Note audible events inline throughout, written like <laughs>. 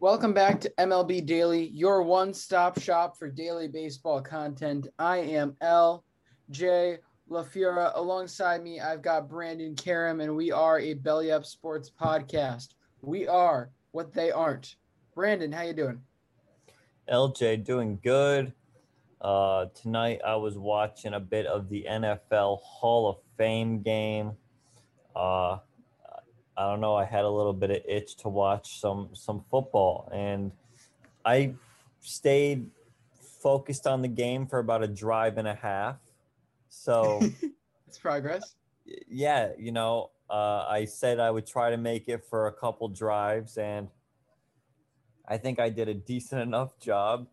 Welcome back to MLB Daily, your one stop shop for daily baseball content. I am LJ LaFura. Alongside me, I've got Brandon Karam, and we are a Belly Up Sports podcast. We are what they aren't. Brandon, how you doing? LJ, doing good. Uh, tonight, I was watching a bit of the NFL Hall of Fame game. Uh, I don't know. I had a little bit of itch to watch some some football, and I stayed focused on the game for about a drive and a half. So <laughs> it's progress. Yeah, you know, uh, I said I would try to make it for a couple drives, and I think I did a decent <laughs> enough job.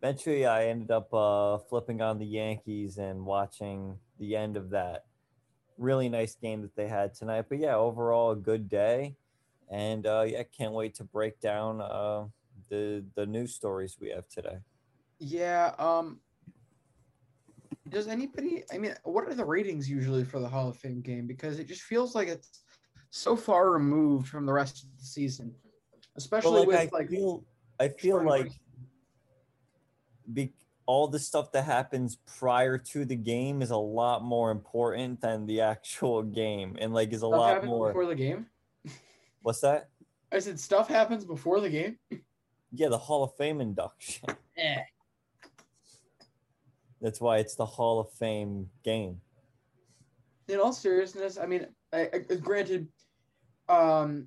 Eventually, I ended up uh, flipping on the Yankees and watching the end of that really nice game that they had tonight. But yeah, overall a good day, and uh, yeah, can't wait to break down uh, the the news stories we have today. Yeah. Um. Does anybody? I mean, what are the ratings usually for the Hall of Fame game? Because it just feels like it's so far removed from the rest of the season, especially well, like, with I like. Feel, I feel like. Be, all the stuff that happens prior to the game is a lot more important than the actual game and like is a stuff lot more before the game? What's that? I said stuff happens before the game? Yeah the hall of fame induction. Eh. that's why it's the hall of fame game. In all seriousness i mean I, I, granted um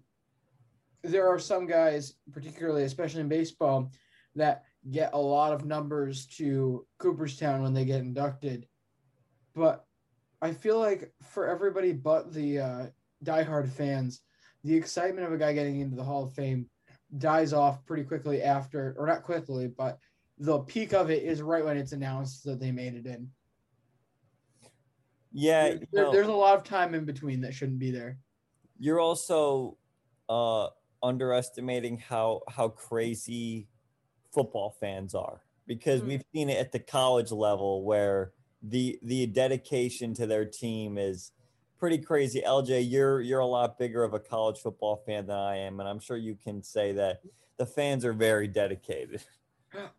there are some guys particularly especially in baseball that get a lot of numbers to Cooperstown when they get inducted. But I feel like for everybody but the uh, diehard fans, the excitement of a guy getting into the Hall of Fame dies off pretty quickly after, or not quickly, but the peak of it is right when it's announced that they made it in. Yeah, there, there's a lot of time in between that shouldn't be there. You're also uh, underestimating how how crazy football fans are because mm-hmm. we've seen it at the college level where the the dedication to their team is pretty crazy. LJ, you're you're a lot bigger of a college football fan than I am, and I'm sure you can say that the fans are very dedicated. <laughs>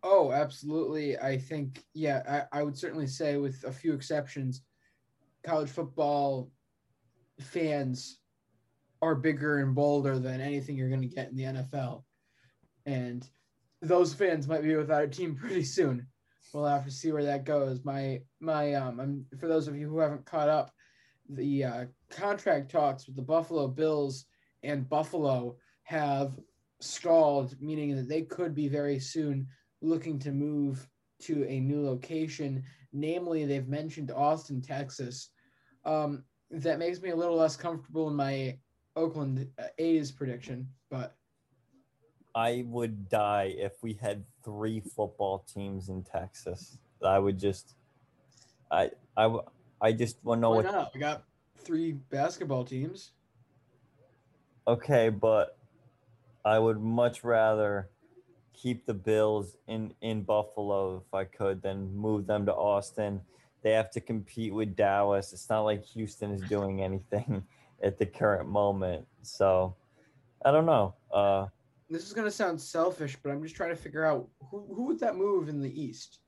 Oh, absolutely. I think, yeah, I, I would certainly say, with a few exceptions, college football fans are bigger and bolder than anything you're going to get in the NFL. and those fans might be without a team pretty soon. We'll have to see where that goes. My my um, I'm, for those of you who haven't caught up, the uh, contract talks with the Buffalo Bills and Buffalo have stalled, meaning that they could be very soon looking to move to a new location. Namely, they've mentioned Austin, Texas. Um, that makes me a little less comfortable in my Oakland A's prediction, but I would die if we had three football teams in Texas. I would just, I, I, I just want to know why what. not? We got three basketball teams. Okay, but I would much rather keep the Bills in in Buffalo if I could than move them to Austin. They have to compete with Dallas. It's not like Houston is doing anything <laughs> at the current moment. So I don't know. Uh, this is gonna sound selfish, but I'm just trying to figure out who who would that move in the East.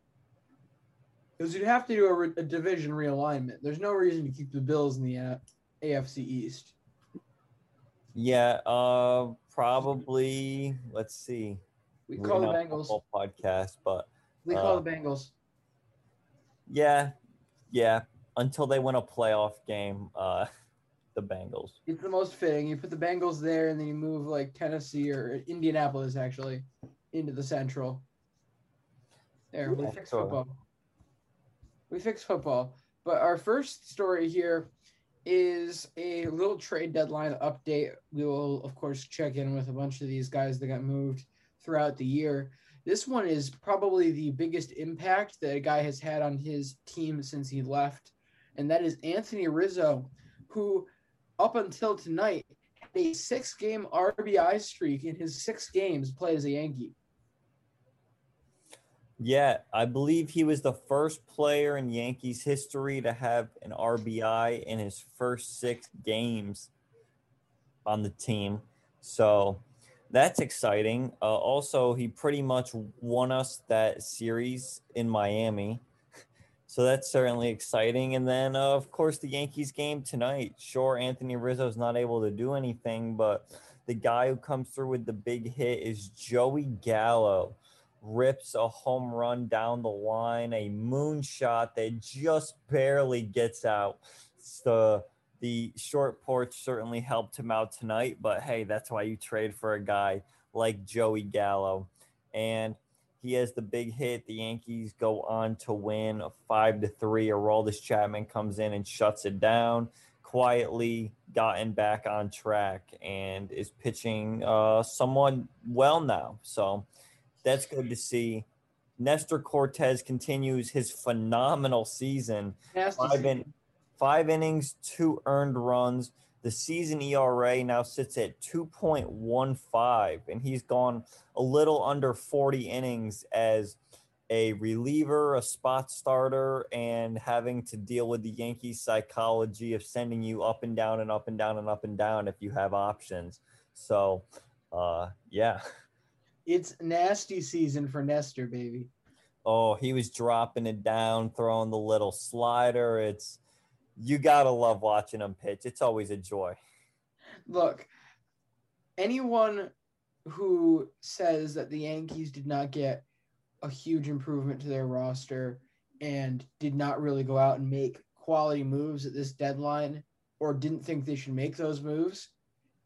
Because you'd have to do a, a, division realignment. There's no reason to keep the Bills in the uh, AFC East. Yeah, uh, probably. Let's see. We call the Bengals podcast, but we call uh, the Bengals. Yeah, yeah. Until they win a playoff game, uh, the Bengals. It's the most fitting. You put the Bengals there, and then you move like Tennessee or Indianapolis actually into the Central. There, yeah, we fix sure. football. We fix football. But our first story here is a little trade deadline update. We will, of course, check in with a bunch of these guys that got moved throughout the year. This one is probably the biggest impact that a guy has had on his team since he left, and that is Anthony Rizzo, who up until tonight had a six game RBI streak in his six games played as a Yankee. Yeah, I believe he was the first player in Yankees history to have an RBI in his first six games on the team. So that's exciting. Uh, also, he pretty much won us that series in Miami. So that's certainly exciting. And then, uh, of course, the Yankees game tonight. Sure, Anthony Rizzo is not able to do anything, but the guy who comes through with the big hit is Joey Gallo. Rips a home run down the line, a moonshot that just barely gets out. The the short porch certainly helped him out tonight, but hey, that's why you trade for a guy like Joey Gallo. And he has the big hit. The Yankees go on to win a five to three. Aroldis Chapman comes in and shuts it down. Quietly gotten back on track and is pitching uh, somewhat well now. So that's good to see. Nestor Cortes continues his phenomenal season. Five, in, five innings, two earned runs. The season ERA now sits at 2.15, and he's gone a little under 40 innings as a reliever, a spot starter, and having to deal with the Yankees psychology of sending you up and down and up and down and up and down if you have options. So, uh, yeah. It's nasty season for Nestor, baby. Oh, he was dropping it down, throwing the little slider. It's you gotta love watching him pitch. It's always a joy. Look, anyone who says that the Yankees did not get a huge improvement to their roster and did not really go out and make quality moves at this deadline or didn't think they should make those moves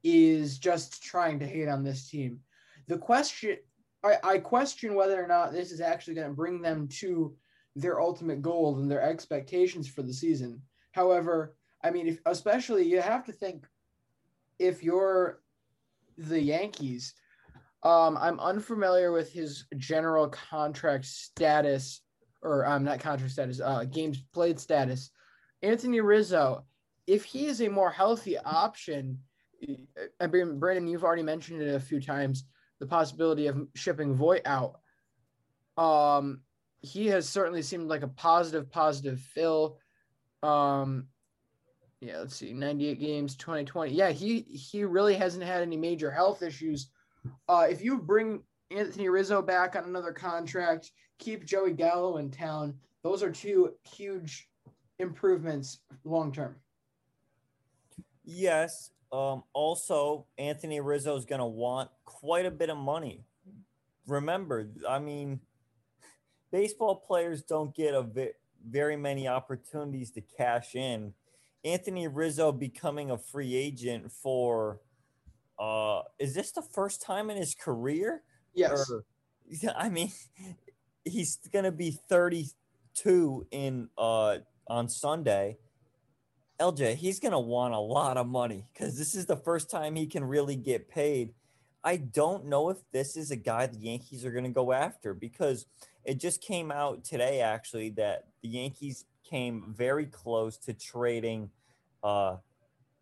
is just trying to hate on this team. The question I, I question whether or not this is actually going to bring them to their ultimate goal and their expectations for the season. However, I mean, if, especially you have to think if you're the Yankees. Um, I'm unfamiliar with his general contract status, or I'm um, not contract status, uh, games played status. Anthony Rizzo, if he is a more healthy option, I mean, Brandon, you've already mentioned it a few times the possibility of shipping Voit out. Um, he has certainly seemed like a positive, positive fill. Um, yeah, let's see, 98 games, 2020. Yeah, he he really hasn't had any major health issues. Uh, if you bring Anthony Rizzo back on another contract, keep Joey Gallo in town, those are two huge improvements long term. Yes. Um, also, Anthony Rizzo is going to want quite a bit of money remember, I mean, baseball players don't get a vi- very many opportunities to cash in. Anthony Rizzo becoming a free agent for uh is this the first time in his career? Yes. Or- yeah, <laughs> I mean, he's gonna be 32 in uh on Sunday. LJ, he's gonna want a lot of money because this is the first time he can really get paid. I don't know if this is a guy the Yankees are gonna go after because it just came out today actually that the Yankees came very close to trading uh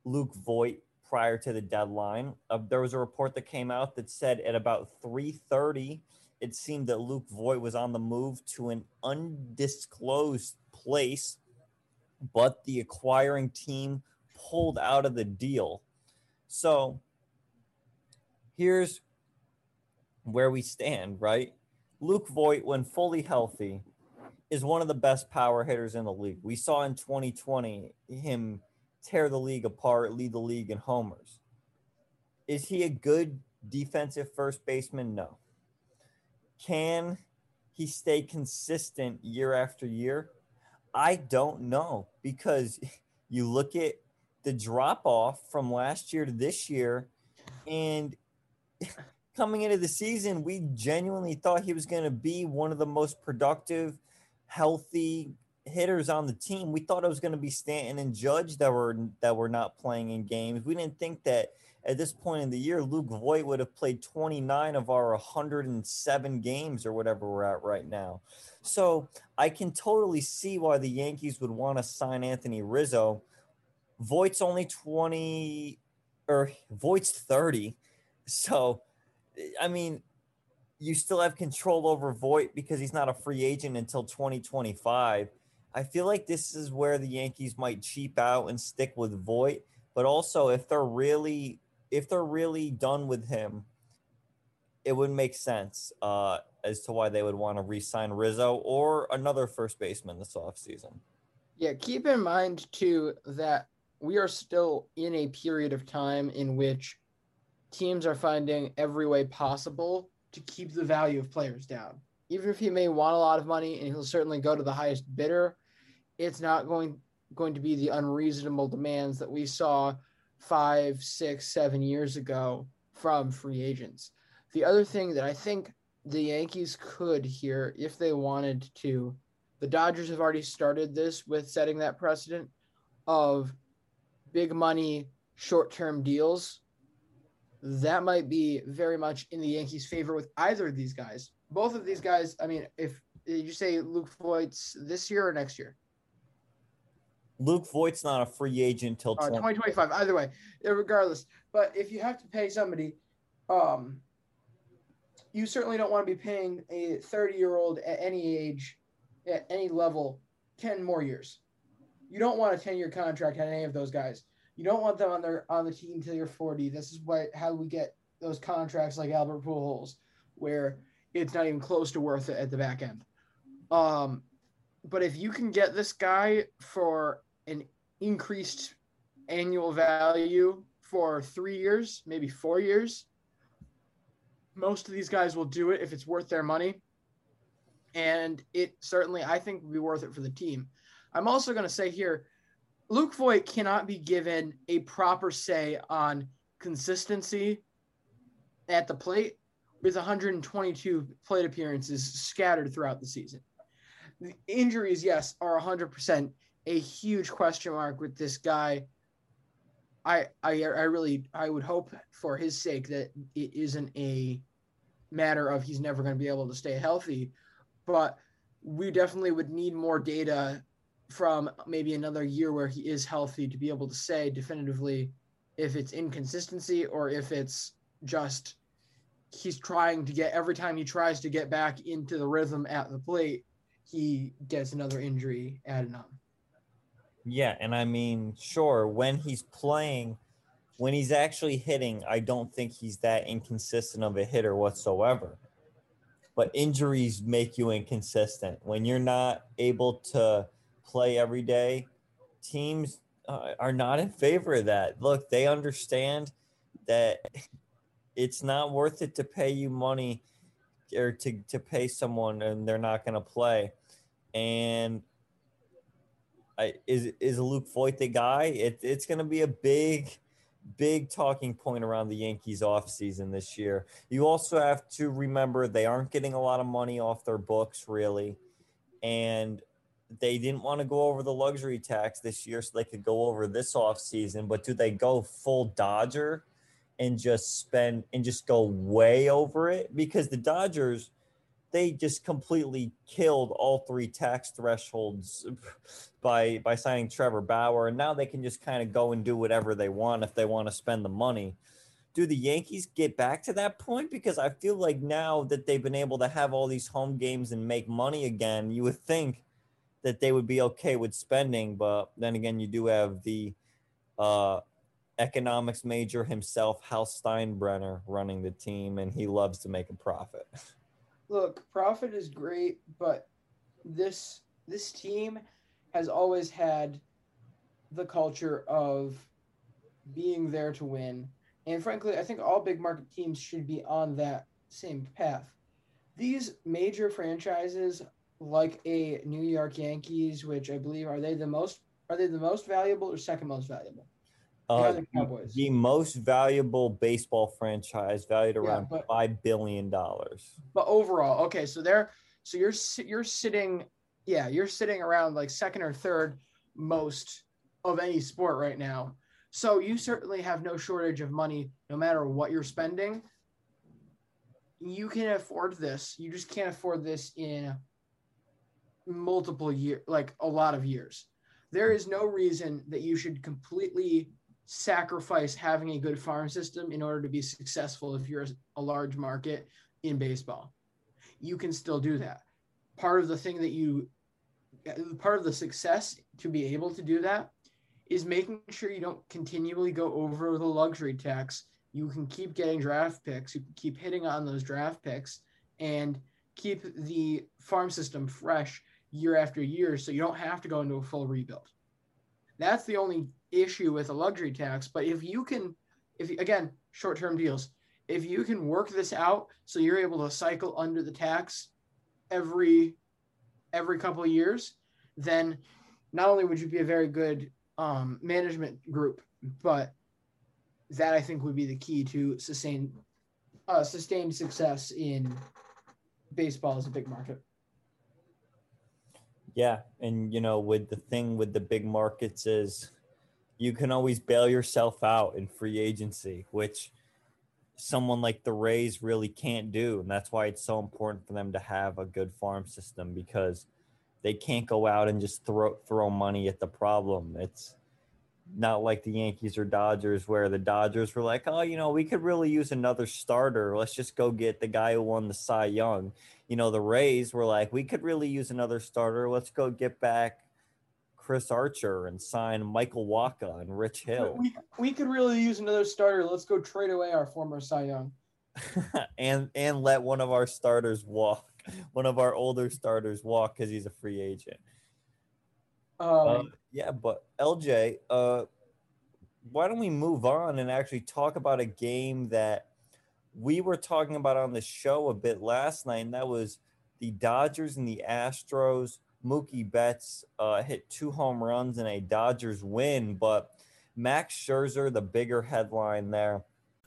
Luke Voit prior to the deadline. Uh, there was a report that came out that said at about 3:30 it seemed that Luke Voit was on the move to an undisclosed place, but the acquiring team pulled out of the deal. So here's where we stand, right? Luke Voit, when fully healthy, is one of the best power hitters in the league. We saw in 2020 him tear the league apart, lead the league in homers. Is he a good defensive first baseman? No. Can he stay consistent year after year? I don't know because <laughs> you look at the drop off from last year to this year, and <laughs> coming into the season, we genuinely thought he was going to be one of the most productive, healthy hitters on the team. We thought it was going to be Stanton and Judge that were that were not playing in games. We didn't think that at this point in the year, Luke Voit would have played 29 of our 107 games or whatever we're at right now. So I can totally see why the Yankees would want to sign Anthony Rizzo. Voit's only 20 or Voit's 30. So, I mean, you still have control over Voit because he's not a free agent until 2025. I feel like this is where the Yankees might cheap out and stick with Voit. But also, if they're really if they're really done with him, it would make sense uh, as to why they would want to re-sign Rizzo or another first baseman this offseason. Yeah, keep in mind too that we are still in a period of time in which teams are finding every way possible to keep the value of players down. Even if he may want a lot of money and he'll certainly go to the highest bidder, it's not going going to be the unreasonable demands that we saw five, six, seven years ago from free agents. The other thing that I think the Yankees could here, if they wanted to, the Dodgers have already started this with setting that precedent of big money, short term deals. That might be very much in the Yankees' favor with either of these guys. Both of these guys, I mean, if did you say Luke Voit's this year or next year? Luke Voit's not a free agent until Uh, 2025. Either way, regardless. But if you have to pay somebody, um, you certainly don't want to be paying a 30 year old at any age, at any level, 10 more years. You don't want a 10 year contract on any of those guys. You don't want them on their on the team until you're 40. This is what how we get those contracts like Albert Pujols, where it's not even close to worth it at the back end. Um, but if you can get this guy for an increased annual value for three years, maybe four years. Most of these guys will do it if it's worth their money. And it certainly, I think, would be worth it for the team. I'm also going to say here Luke Voit cannot be given a proper say on consistency at the plate with 122 plate appearances scattered throughout the season. The injuries, yes, are 100% a huge question mark with this guy. I, I I really I would hope for his sake that it isn't a matter of he's never going to be able to stay healthy, but we definitely would need more data from maybe another year where he is healthy to be able to say definitively if it's inconsistency or if it's just he's trying to get every time he tries to get back into the rhythm at the plate, he gets another injury added on. Yeah, and I mean, sure, when he's playing, when he's actually hitting, I don't think he's that inconsistent of a hitter whatsoever. But injuries make you inconsistent. When you're not able to play every day, teams uh, are not in favor of that. Look, they understand that it's not worth it to pay you money or to to pay someone and they're not going to play. And I, is is Luke Voit the guy? It, it's going to be a big, big talking point around the Yankees offseason this year. You also have to remember they aren't getting a lot of money off their books, really. And they didn't want to go over the luxury tax this year so they could go over this offseason. But do they go full Dodger and just spend and just go way over it? Because the Dodgers – they just completely killed all three tax thresholds <laughs> by by signing Trevor Bauer, and now they can just kind of go and do whatever they want if they want to spend the money. Do the Yankees get back to that point? Because I feel like now that they've been able to have all these home games and make money again, you would think that they would be okay with spending. But then again, you do have the uh, economics major himself, Hal Steinbrenner, running the team, and he loves to make a profit. look, profit is great, but this this team has always had the culture of being there to win. And frankly, I think all big market teams should be on that same path. These major franchises like a New York Yankees, which I believe are they the most are they the most valuable or second most valuable? Uh, the, Cowboys. the most valuable baseball franchise, valued around yeah, but, five billion dollars. But overall, okay, so they're so you're you're sitting, yeah, you're sitting around like second or third most of any sport right now. So you certainly have no shortage of money, no matter what you're spending. You can afford this. You just can't afford this in multiple year, like a lot of years. There is no reason that you should completely sacrifice having a good farm system in order to be successful if you're a large market in baseball. You can still do that. Part of the thing that you, part of the success to be able to do that is making sure you don't continually go over the luxury tax. You can keep getting draft picks, you can keep hitting on those draft picks, and keep the farm system fresh year after year so you don't have to go into a full rebuild. That's the only issue with a luxury tax. But if you can, if again, short term deals, if you can work this out so you're able to cycle under the tax every every couple of years, then not only would you be a very good um, management group, but that I think would be the key to sustain uh, sustained success in baseball as a big market. Yeah, and you know, with the thing with the big markets is you can always bail yourself out in free agency, which someone like the Rays really can't do, and that's why it's so important for them to have a good farm system because they can't go out and just throw throw money at the problem. It's not like the Yankees or Dodgers, where the Dodgers were like, oh, you know, we could really use another starter. Let's just go get the guy who won the Cy Young. You know, the Rays were like, we could really use another starter. Let's go get back Chris Archer and sign Michael Wacha and Rich Hill. We, we could really use another starter. Let's go trade away our former Cy Young. <laughs> and and let one of our starters walk, one of our older starters walk because he's a free agent. Um, uh, yeah, but LJ, uh, why don't we move on and actually talk about a game that we were talking about on the show a bit last night, and that was the Dodgers and the Astros. Mookie Betts uh, hit two home runs in a Dodgers win, but Max Scherzer, the bigger headline there,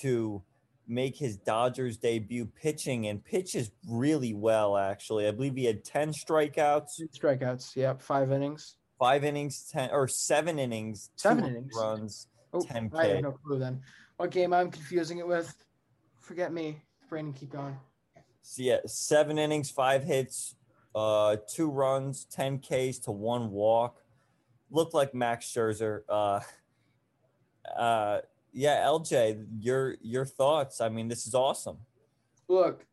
to make his Dodgers debut pitching and pitches really well, actually. I believe he had 10 strikeouts. Strikeouts, yep, five innings. Five innings, 10 or seven innings, Seven two innings. runs, Oh, 10 I have no clue then. What game I'm confusing it with? Forget me. Brandon, keep going. So yeah, seven innings, five hits, uh, two runs, 10 Ks to one walk. Looked like Max Scherzer. Uh, <laughs> uh, yeah, LJ, your your thoughts? I mean, this is awesome. Look,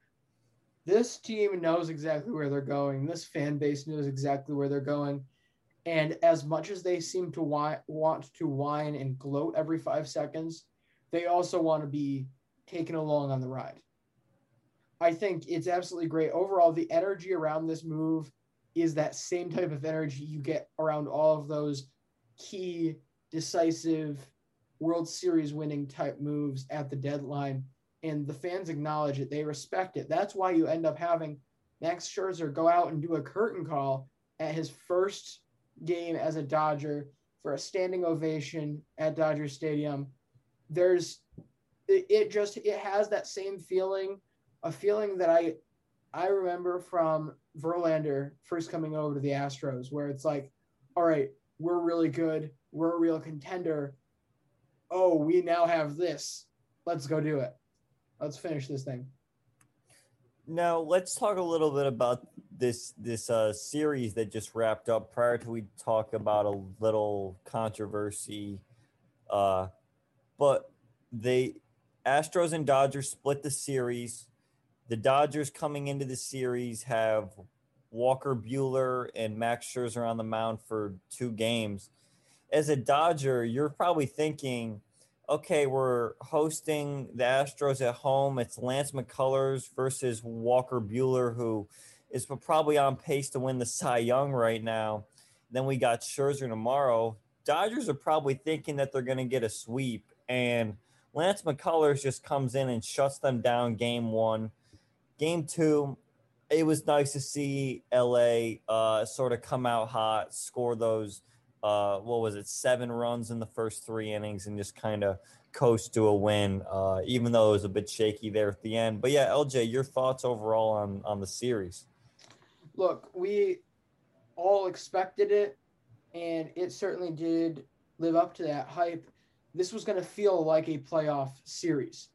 this team knows exactly where they're going. This fan base knows exactly where they're going. And as much as they seem to wi- want to whine and gloat every five seconds, they also want to be taken along on the ride. I think it's absolutely great. Overall, the energy around this move is that same type of energy you get around all of those key, decisive World Series winning type moves at the deadline. And the fans acknowledge it, they respect it. That's why you end up having Max Scherzer go out and do a curtain call at his first game as a Dodger for a standing ovation at Dodger Stadium. There's it, it just it has that same feeling, a feeling that I I remember from Verlander first coming over to the Astros, where it's like, all right, we're really good, we're a real contender. Oh, we now have this. Let's go do it. Let's finish this thing. Now let's talk a little bit about this this uh, series that just wrapped up. Prior to we talk about a little controversy, uh, but they Astros and Dodgers split the series. The Dodgers coming into the series have Walker Buehler and Max Scherzer on the mound for two games. As a Dodger, you're probably thinking, okay, we're hosting the Astros at home. It's Lance McCullers versus Walker Buehler, who is probably on pace to win the Cy Young right now. Then we got Scherzer tomorrow. Dodgers are probably thinking that they're going to get a sweep, and Lance McCullers just comes in and shuts them down game one. Game two, it was nice to see LA uh, sort of come out hot, score those, uh, what was it, seven runs in the first three innings, and just kind of coast to a win, uh, even though it was a bit shaky there at the end. But yeah, LJ, your thoughts overall on on the series? Look, we all expected it, and it certainly did live up to that hype. This was going to feel like a playoff series.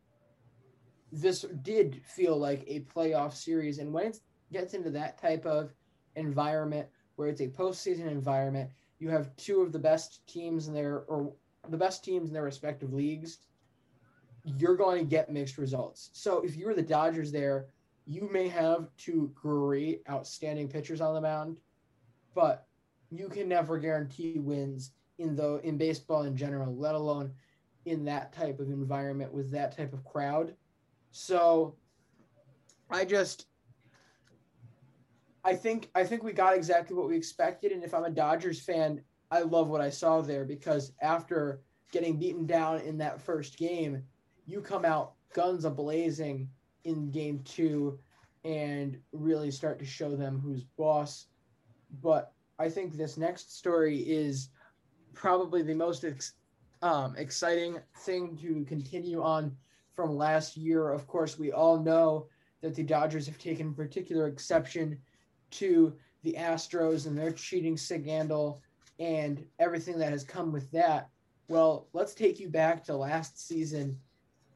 This did feel like a playoff series, and when it gets into that type of environment, where it's a postseason environment, you have two of the best teams in their or the best teams in their respective leagues. You're going to get mixed results. So if you're the Dodgers there, you may have two great, outstanding pitchers on the mound, but you can never guarantee wins in the in baseball in general, let alone in that type of environment with that type of crowd. So I just I think I think we got exactly what we expected and if I'm a Dodgers fan, I love what I saw there because after getting beaten down in that first game, you come out guns a blazing in game 2 and really start to show them who's boss. But I think this next story is probably the most ex- um, exciting thing to continue on from last year. Of course, we all know that the Dodgers have taken particular exception to the Astros and their cheating scandal and everything that has come with that. Well, let's take you back to last season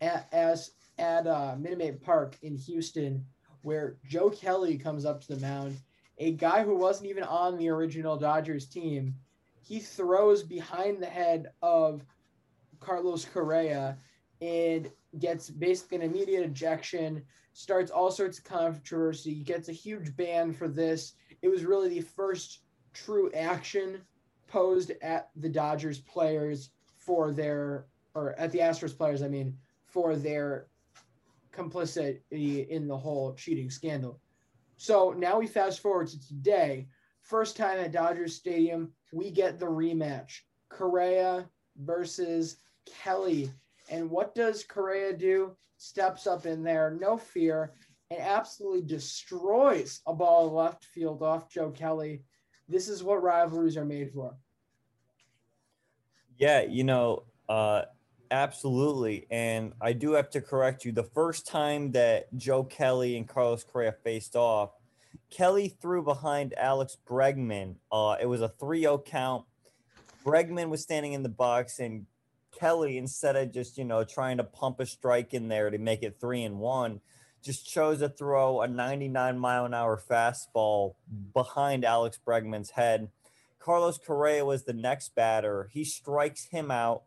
at as at uh, Minute Maid Park in Houston, where Joe Kelly comes up to the mound, a guy who wasn't even on the original Dodgers team. He throws behind the head of Carlos Correa and gets basically an immediate ejection, starts all sorts of controversy, gets a huge ban for this. It was really the first true action posed at the Dodgers players for their, or at the Astros players, I mean, for their complicity in the whole cheating scandal. So now we fast forward to today. First time at Dodgers Stadium, we get the rematch. Correa versus Kelly. And what does Correa do? Steps up in there, no fear, and absolutely destroys a ball left field off Joe Kelly. This is what rivalries are made for. Yeah, you know, uh, absolutely. And I do have to correct you. The first time that Joe Kelly and Carlos Correa faced off, Kelly threw behind Alex Bregman. Uh, it was a 3 0 count. Bregman was standing in the box, and Kelly, instead of just, you know, trying to pump a strike in there to make it three and one, just chose to throw a 99 mile an hour fastball behind Alex Bregman's head. Carlos Correa was the next batter. He strikes him out.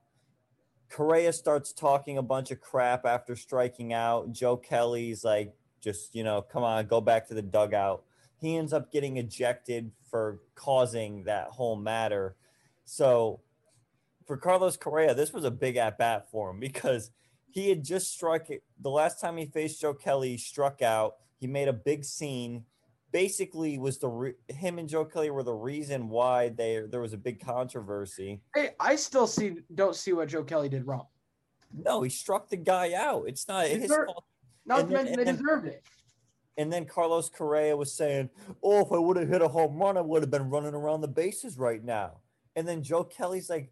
Correa starts talking a bunch of crap after striking out. Joe Kelly's like, just, you know, come on, go back to the dugout. He ends up getting ejected for causing that whole matter. So for Carlos Correa, this was a big at bat for him because he had just struck it. The last time he faced Joe Kelly, he struck out. He made a big scene. Basically, was the re- him and Joe Kelly were the reason why they there was a big controversy. Hey, I still see don't see what Joe Kelly did wrong. No, he struck the guy out. It's not his fault. Not And to then- mention they deserved it. And then Carlos Correa was saying, "Oh, if I would have hit a home run, I would have been running around the bases right now." And then Joe Kelly's like,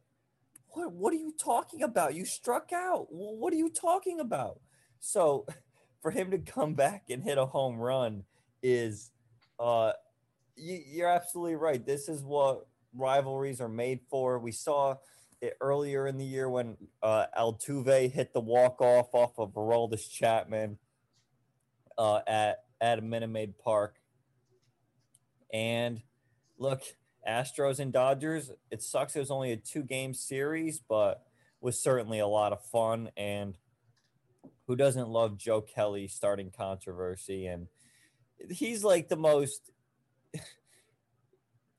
"What? What are you talking about? You struck out. What are you talking about?" So, <laughs> for him to come back and hit a home run is, uh, you, you're absolutely right. This is what rivalries are made for. We saw it earlier in the year when uh, Altuve hit the walk off off of Aroldis Chapman uh, at at Minute Maid Park. And look, Astros and Dodgers. It sucks. It was only a two game series, but was certainly a lot of fun. And who doesn't love Joe Kelly starting controversy? And he's like the most. <laughs>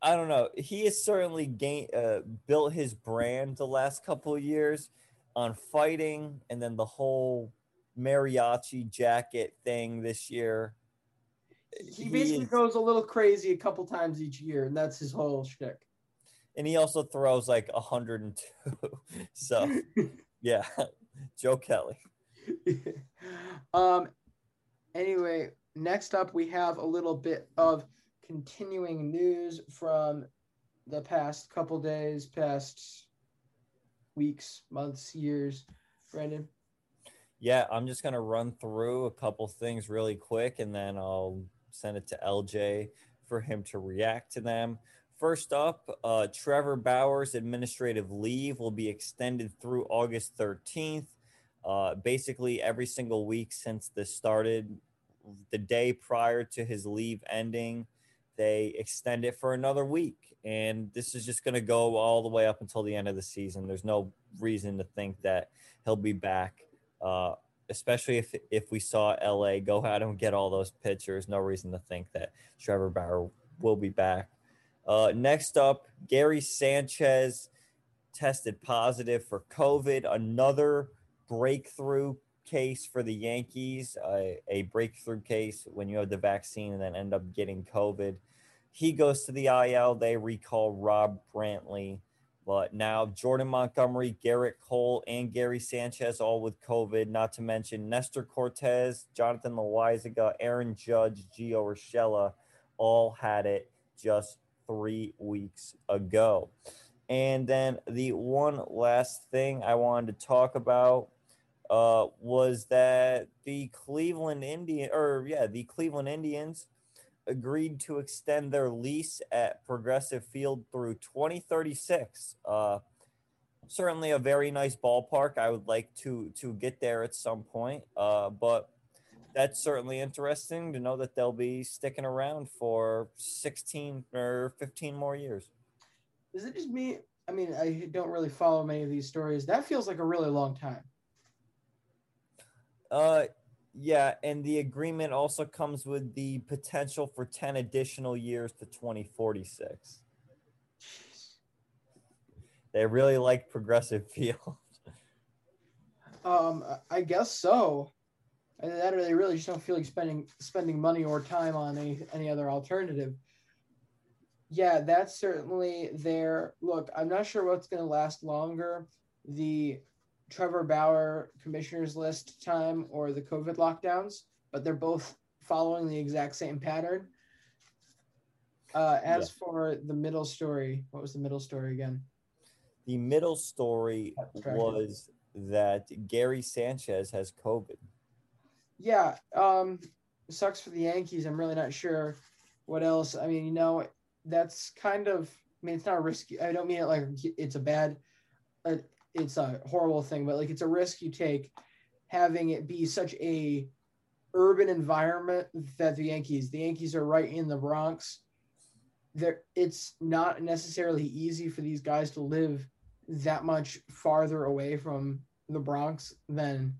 I don't know. He has certainly gained, uh, built his brand the last couple of years on fighting, and then the whole mariachi jacket thing this year. He basically is- goes a little crazy a couple times each year, and that's his whole shtick. and he also throws like 102. <laughs> so, <laughs> yeah, Joe Kelly. <laughs> um. Anyway, next up we have a little bit of continuing news from the past couple days, past weeks, months, years. Brandon. Yeah, I'm just gonna run through a couple things really quick, and then I'll send it to LJ for him to react to them. First up, uh, Trevor Bauer's administrative leave will be extended through August 13th. Uh, basically, every single week since this started, the day prior to his leave ending, they extend it for another week. And this is just going to go all the way up until the end of the season. There's no reason to think that he'll be back, uh, especially if, if we saw LA go out and get all those pitchers. No reason to think that Trevor Bauer will be back. Uh, next up, Gary Sanchez tested positive for COVID. Another breakthrough case for the Yankees, uh, a breakthrough case when you have the vaccine and then end up getting COVID. He goes to the IL. They recall Rob Brantly. But now Jordan Montgomery, Gerrit Cole, and Gary Sanchez all with COVID, not to mention Nestor Cortes, Jonathan Loaisiga, Aaron Judge, Gio Urshela, all had it just three weeks ago. And then the one last thing I wanted to talk about uh, was that the Cleveland Indian, or yeah, the Cleveland Indians agreed to extend their lease at Progressive Field through 2036. Uh, certainly a very nice ballpark. I would like to to get there at some point, uh, but that's certainly interesting to know that they'll be sticking around for 16 or 15 more years. Is it just me? I mean, I don't really follow many of these stories. That feels like a really long time. Uh, yeah, and the agreement also comes with the potential for 10 additional years to 2046. They really like progressive <laughs> field. Um, I guess so. and that or they really just don't feel like spending spending money or time on any any other alternative. Yeah, that's certainly there. Look, I'm not sure what's going to last longer, the Trevor Bauer commissioners list time or the COVID lockdowns, but they're both following the exact same pattern. Uh, as yeah. for the middle story, what was the middle story again? The middle story was that Gary Sanchez has COVID. Yeah, um, sucks for the Yankees. I'm really not sure what else. I mean, you know, that's kind of. I mean, it's not risky. I don't mean it like it's a bad. It's a horrible thing, but like it's a risk you take having it be such a urban environment that the Yankees. The Yankees are right in the Bronx. There, it's not necessarily easy for these guys to live that much farther away from the Bronx than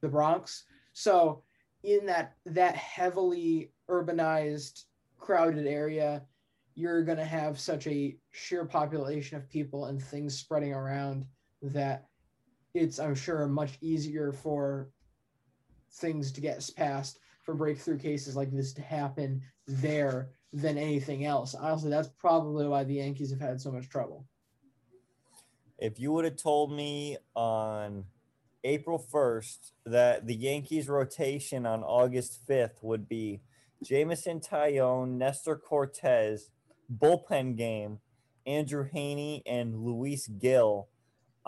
the Bronx. So in that that heavily urbanized crowded area, you're going to have such a sheer population of people and things spreading around that it's I'm sure much easier for things to get passed for breakthrough cases like this to happen there than anything else. Honestly, that's probably why the Yankees have had so much trouble. If you would have told me on April 1st that the Yankees rotation on August 5th would be Jameson Taillon, Nestor Cortes, bullpen game, Andrew Heaney, and Luis Gil,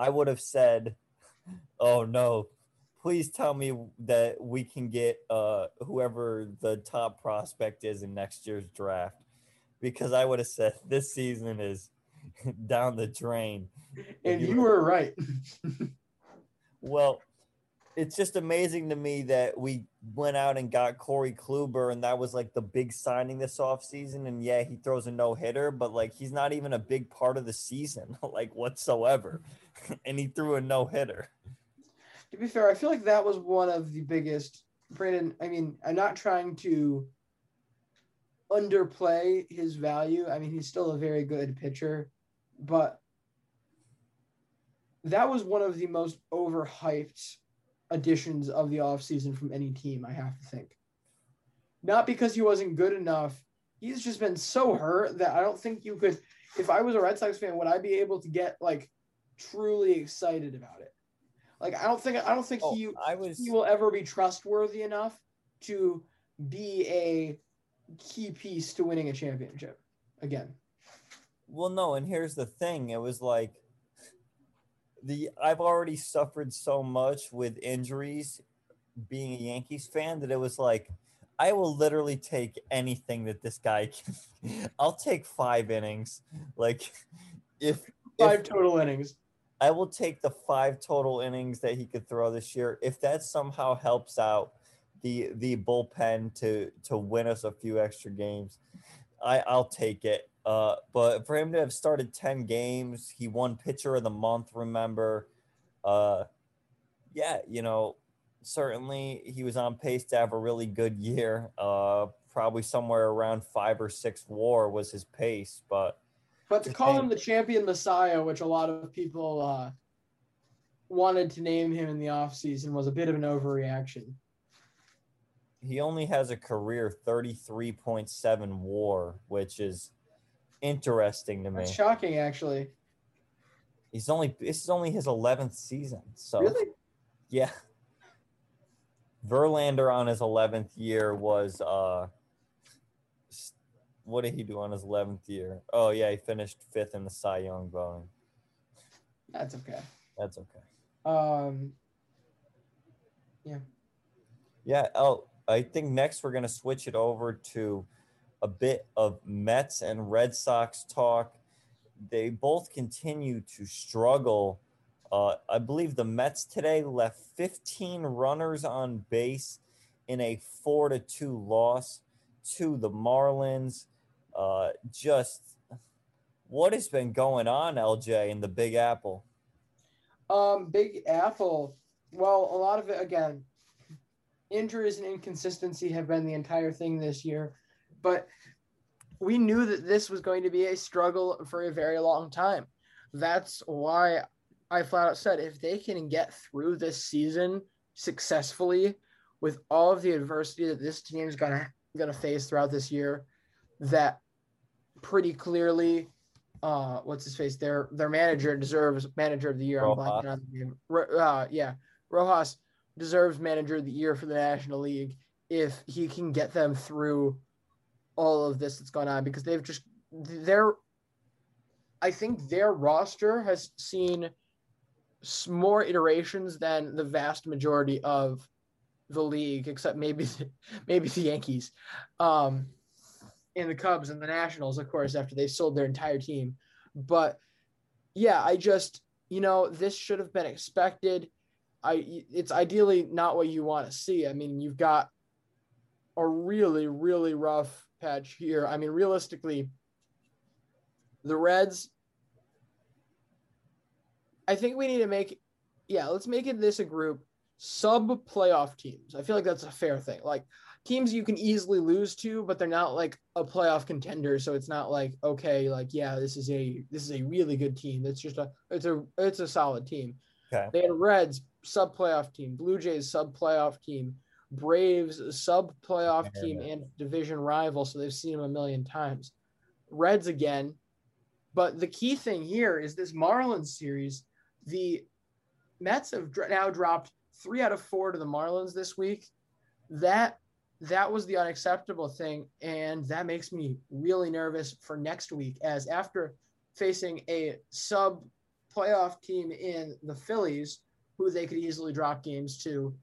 I would have said, oh no, please tell me that we can get uh, whoever the top prospect is in next year's draft. Because I would have said this season is <laughs> down the drain. And you, you were right. <laughs> well, it's just amazing to me that we went out and got Corey Kluber, and that was like the big signing this offseason. And yeah, he throws a no hitter, but like he's not even a big part of the season, <laughs> like whatsoever. <laughs> and he threw a no hitter. To be fair, I feel like that was one of the biggest. Brandon, I mean, I'm not trying to underplay his value. I mean, he's still a very good pitcher, but that was one of the most overhyped additions of the offseason from any team, I have to think. Not because he wasn't good enough. He's just been so hurt that I don't think you could if I was a Red Sox fan, would I be able to get like truly excited about it? Like I don't think I don't think oh, he I was he will ever be trustworthy enough to be a key piece to winning a championship again. Well, no, and here's the thing. It was like the I've already suffered so much with injuries being a Yankees fan that it was like I will literally take anything that this guy <laughs> can. I'll take five innings. Like if five if, total innings. I will take the five total innings that he could throw this year. If that somehow helps out the the bullpen to to win us a few extra games, I, I'll take it. Uh, but for him to have started 10 games, he won pitcher of the month, remember? Uh, yeah, you know, certainly he was on pace to have a really good year. Uh, probably somewhere around five or six war was his pace, but. But to call him the champion messiah, which a lot of people uh, wanted to name him in the offseason, was a bit of an overreaction. He only has a career 33.7 war, which is interesting to me. That's shocking, actually. He's only this is only his eleventh season. So really, yeah. Verlander on his eleventh year was uh. What did he do on his eleventh year? Oh yeah, he finished fifth in the Cy Young voting. That's okay. That's okay. Um. Yeah. Yeah. Oh, I think next we're gonna switch it over to a bit of Mets and Red Sox talk. They both continue to struggle. Uh, I believe the Mets today left 15 runners on base in a four to two loss to the Marlins. Uh, just what has been going on, LJ, in the Big Apple? Um, Big Apple. Well, a lot of it again. Injuries and inconsistency have been the entire thing this year but we knew that this was going to be a struggle for a very long time. That's why I flat out said if they can get through this season successfully with all of the adversity that this team is gonna gonna face throughout this year, that pretty clearly, uh, what's his face? Their their manager deserves manager of the year. I'm Rojas. blanking on the Uh, yeah, Rojas deserves manager of the year for the National League if he can get them through all of this that's gone on because they've just their I think their roster has seen more iterations than the vast majority of the league, except maybe <laughs> maybe the Yankees, um, and the Cubs and the Nationals, of course, after they sold their entire team. But yeah, I just you know this should have been expected. I it's ideally not what you want to see. I mean, you've got a really really rough patch here. I mean, realistically, the Reds. I think we need to make, yeah, let's make it this a group sub playoff teams. I feel like that's a fair thing. Like teams you can easily lose to, but they're not like a playoff contender. So it's not like okay, like yeah, this is a this is a really good team. It's just a it's a it's a solid team. Okay. They had Reds sub playoff team, Blue Jays sub playoff team, Braves sub playoff team and division rival. So they've seen them a million times. Reds again. But the key thing here is this Marlins series. The Mets have now dropped three out of four to the Marlins this week. That that was the unacceptable thing, and that makes me really nervous for next week. As after facing a sub playoff team in the Phillies, who they could easily drop games to,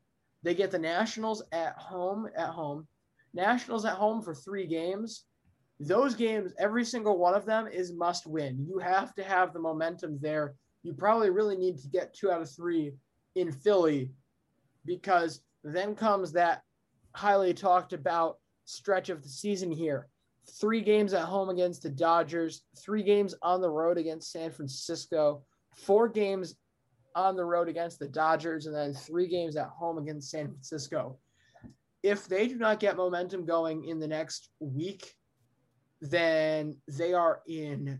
they get the Nationals at home. At home, Nationals at home for three games. Those games, every single one of them is must win. You have to have the momentum there. You probably really need to get two out of three in Philly because then comes that highly talked about stretch of the season here. Three games at home against the Dodgers, three games on the road against San Francisco, four games on the road against the Dodgers, and then three games at home against San Francisco. If they do not get momentum going in the next week, then they are in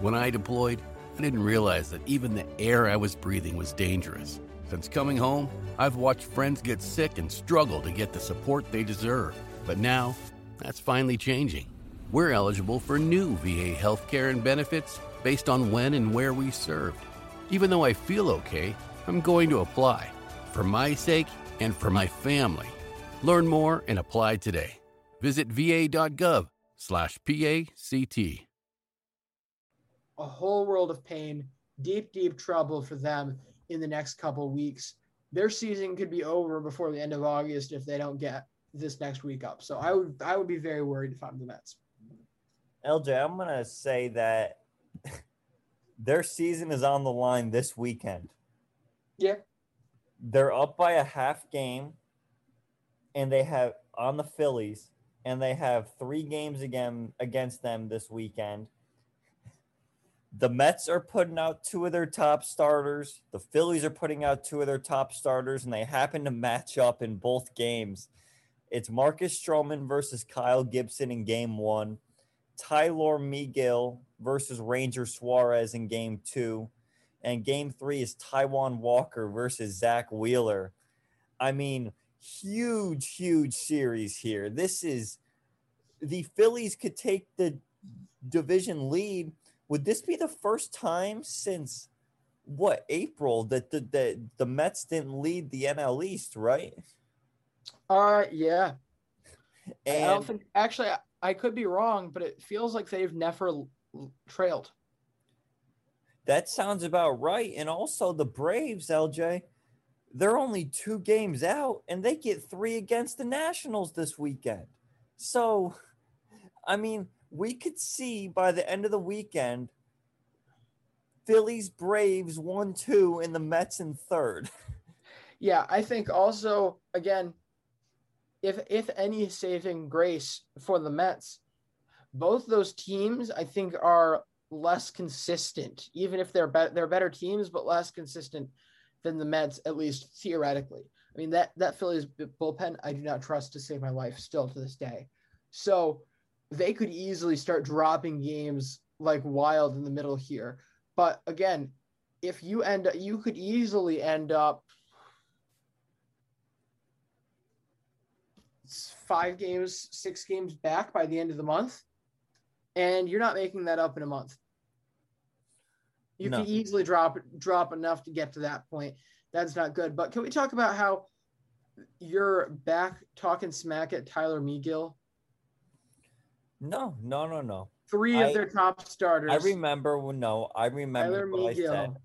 When I deployed, I didn't realize that even the air I was breathing was dangerous. Since coming home, I've watched friends get sick and struggle to get the support they deserve. But now, that's finally changing. We're eligible for new VA healthcare and benefits based on when and where we served. Even though I feel okay, I'm going to apply for my sake and for my family. Learn more and apply today. Visit va.gov/pact. a whole world of pain, deep, deep trouble for them in the next couple weeks. Their season could be over before the end of August if they don't get this next week up. So I would I would be very worried if I'm the Mets. LJ, I'm gonna say that <laughs> their season is on the line this weekend. Yeah. They're up by a half game, and they have on the Phillies, and they have three games again against them this weekend. The Mets are putting out two of their top starters. The Phillies are putting out two of their top starters, and they happen to match up in both games. It's Marcus Stroman versus Kyle Gibson in game one, Tyler Megill versus Ranger Suarez in game two, and game three is Taijuan Walker versus Zack Wheeler. I mean, huge, huge series here. This is the Phillies could take the division lead. Would this be the first time since what April that the the, the Mets didn't lead the NL East, right? Uh yeah. I don't think actually I, I could be wrong, but it feels like they've never trailed. that sounds about right. And also the Braves, LJ, they're only two games out and they get three against the Nationals this weekend. So, I mean, we could see by the end of the weekend Phillies, Braves 1 2, and the Mets in third. <laughs> Yeah, I think also again, if if any saving grace for the Mets, both those teams I think are less consistent, even if they're be- they're better teams, but less consistent than the Mets, at least theoretically. I mean that that Phillies bullpen I do not trust to save my life still to this day. So they could easily start dropping games like wild in the middle here. But again, if you end up, you could easily end up five games, six games back by the end of the month, and you're not making that up in a month. You No. can easily drop drop enough to get to that point. That's not good. But can we talk about how you're back talking smack at Tyler Megill? No, no, no, no. Three I- of their top starters. I remember when no, I remember Tyler what I said.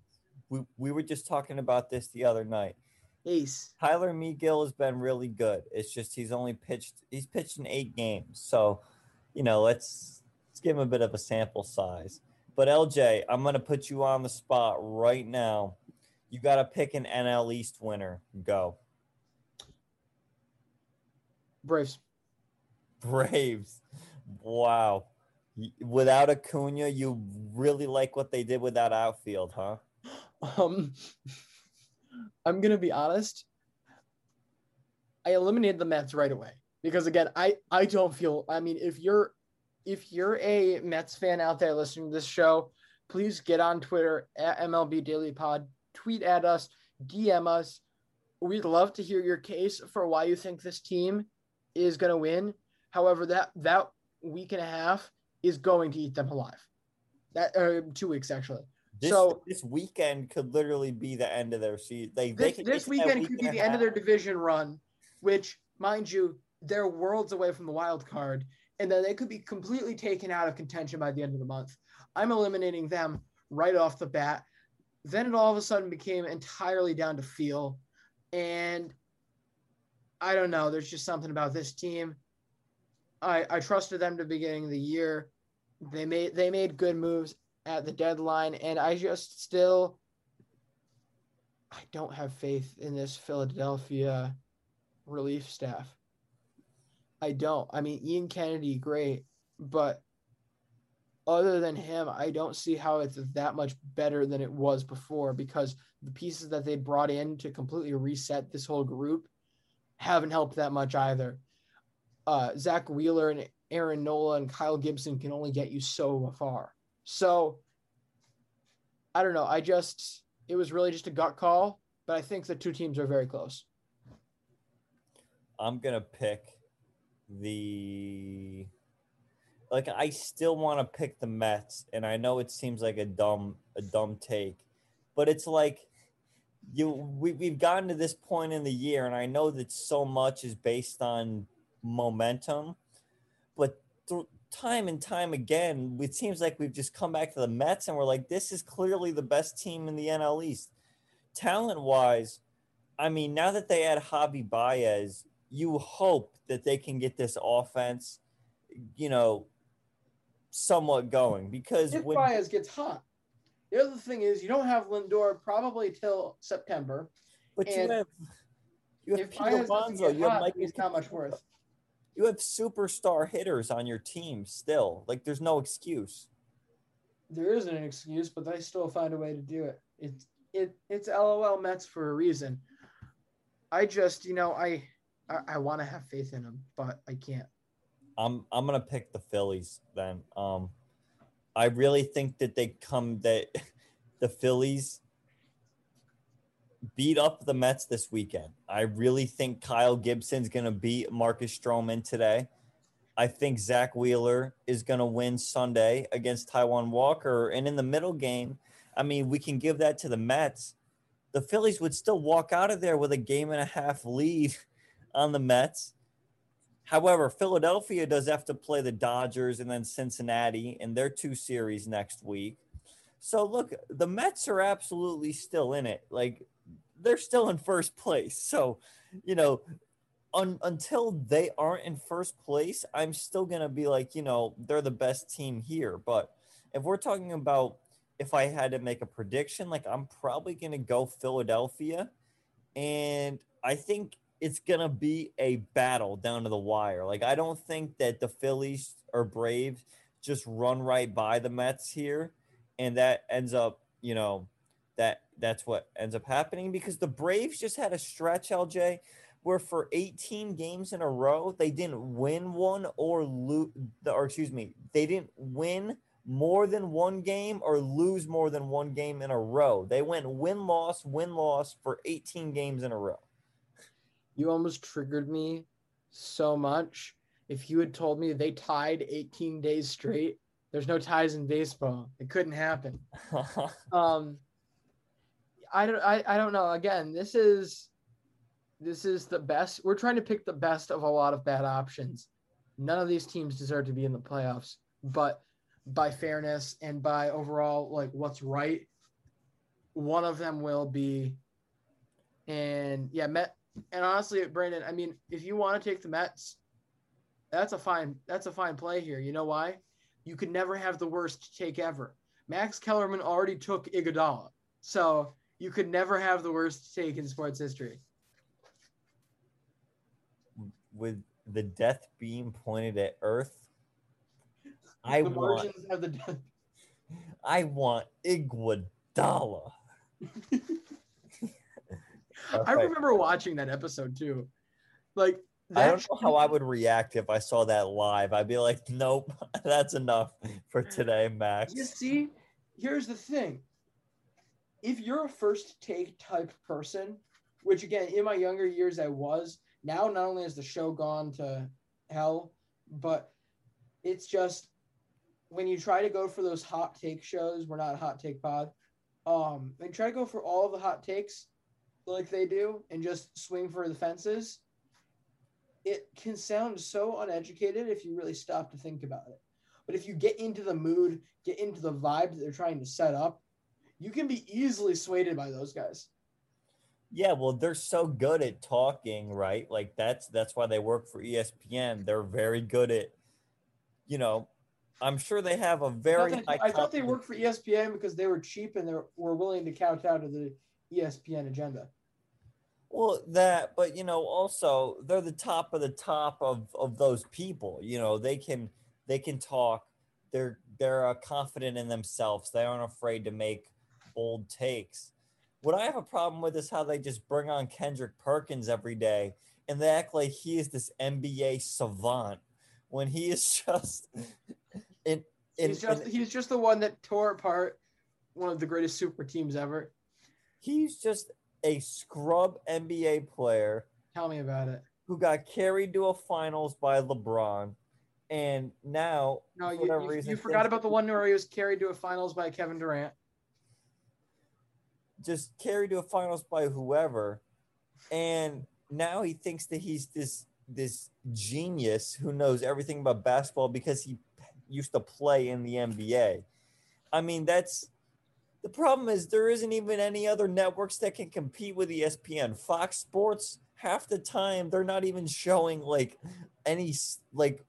We we were just talking about this the other night. Ace. Tyler Megill has been really good. It's just he's only pitched he's pitched in eight games. So, you know, let's let's give him a bit of a sample size. But LJ, I'm gonna put you on the spot right now. You gotta pick an NL East winner. Go. Braves. Braves. Wow. Without Acuna, you really like what they did with that outfield, huh? Um, <laughs> I'm gonna be honest. I eliminated the Mets right away because again, I I don't feel. I mean, if you're if you're a Mets fan out there listening to this show, please get on Twitter at MLB Daily Pod, tweet at us, DM us. We'd love to hear your case for why you think this team is gonna win. However, that that week and a half is going to eat them alive. That uh, two weeks actually. This, so this weekend could literally be the end of their season. They, they this, this weekend week could be the end of their division run, which, mind you, they're worlds away from the wild card, and then they could be completely taken out of contention by the end of the month. I'm eliminating them right off the bat. Then it all of a sudden became entirely down to feel, and I don't know. There's just something about this team. I I trusted them to beginning of the year. They made they made good moves at the deadline, and I just still I don't have faith in this Philadelphia relief staff. I don't. I mean, Ian Kennedy, great, but other than him, I don't see how it's that much better than it was before because the pieces that they brought in to completely reset this whole group haven't helped that much either. Uh, Zack Wheeler and Aaron Nola and Kyle Gibson can only get you so far. So I don't know. I just it was really just a gut call, but I think the two teams are very close. I'm gonna pick the like I still want to pick the Mets, and I know it seems like a dumb a dumb take, but it's like you we, we've gotten to this point in the year, and I know that so much is based on momentum, but th- time and time again, it seems like we've just come back to the Mets, and we're like, this is clearly the best team in the NL East, talent wise. I mean, now that they add Javi Baez, you hope that they can get this offense, you know, somewhat going because If when Baez gets hot. The other thing is you don't have Lindor probably till September. but you have you have Pete Baez doesn't Alonso, you have Mike he's not much worth. You have superstar hitters on your team still. Like there's no excuse. There isn't an excuse, but they still find a way to do it. It's it it's LOL Mets for a reason. I just, you know, I I, I want to have faith in them, but I can't. I'm I'm gonna pick the Phillies then. Um, I really think that they come that <laughs> the Phillies beat up the Mets this weekend. I really think Kyle Gibson's gonna beat Marcus Stroman today. I think Zack Wheeler is gonna win Sunday against Taijuan Walker, and in the middle game, I mean, we can give that to the Mets. The Phillies would still walk out of there with a game and a half lead <laughs> on the Mets. However, Philadelphia does have to play the Dodgers and then Cincinnati in their two series next week. So look, the Mets are absolutely still in it. Like they're still in first place. So, you know, un- until they aren't in first place, I'm still going to be like, you know, they're the best team here. But if we're talking about if I had to make a prediction, like I'm probably going to go Philadelphia and I think it's gonna be a battle down to the wire. Like I don't think that the Phillies or Braves just run right by the Mets here, and that ends up, you know, that that's what ends up happening because the Braves just had a stretch, LJ, where for 18 games in a row they didn't win one or lose, or excuse me, they didn't win more than one game or lose more than one game in a row. They went win loss, win loss for 18 games in a row. You almost triggered me so much. If you had told me they tied 18 days straight, there's no ties in baseball. It couldn't happen. <laughs> um, I don't. I, I don't know. Again, this is this is the best. We're trying to pick the best of a lot of bad options. None of these teams deserve to be in the playoffs, but by fairness and by overall like what's right, one of them will be. And yeah, Met. And honestly, Brandon, I mean, if you want to take the Mets, that's a fine. That's a fine play here. You know why? You could never have the worst take ever. Max Kellerman already took Iguodala, so you could never have the worst take in sports history. With the death beam pointed at Earth, I the want. of the death. I want Iguodala. <laughs> I remember watching that episode too. Like I don't know how I would react if I saw that live. I'd be like, "Nope, <laughs> that's enough for today, Max." You see, here's the thing. If you're a first take type person, which again, in my younger years I was, now not only has the show gone to hell, but it's just when you try to go for those hot take shows, we're not hot take pod. Um, and try to go for all the hot takes like they do and just swing for the fences. It can sound so uneducated if you really stop to think about it. But if you get into the mood, get into the vibe that they're trying to set up, you can be easily swayed by those guys. Yeah, well, they're so good at talking, right? Like that's that's why they work for ESPN. They're very good at, you know, I'm sure they have a I thought, very they, high. I thought they worked for ESPN because they were cheap and they were willing to kowtow to the E ESPN agenda. Well, that, but you know, also they're the top of the top of of those people. You know, they can they can talk. They're they're uh, confident in themselves. They aren't afraid to make bold takes. What I have a problem with is how they just bring on Kendrick Perkins every day and they act like he is this NBA savant when he is <laughs> just in in, He's just in- he's just the one that tore apart one of the greatest super teams ever. he's just a scrub NBA player Tell me about it. who got carried to a finals by LeBron, and now No, for you, whatever you, reason, you forgot about the one where he was carried to a finals by Kevin Durant. Just carried to a finals by whoever, and now he thinks that he's this this genius who knows everything about basketball because he used to play in the NBA. I mean, that's the problem is there isn't even any other networks that can compete with ESPN. Fox Sports half the time they're not even showing like any like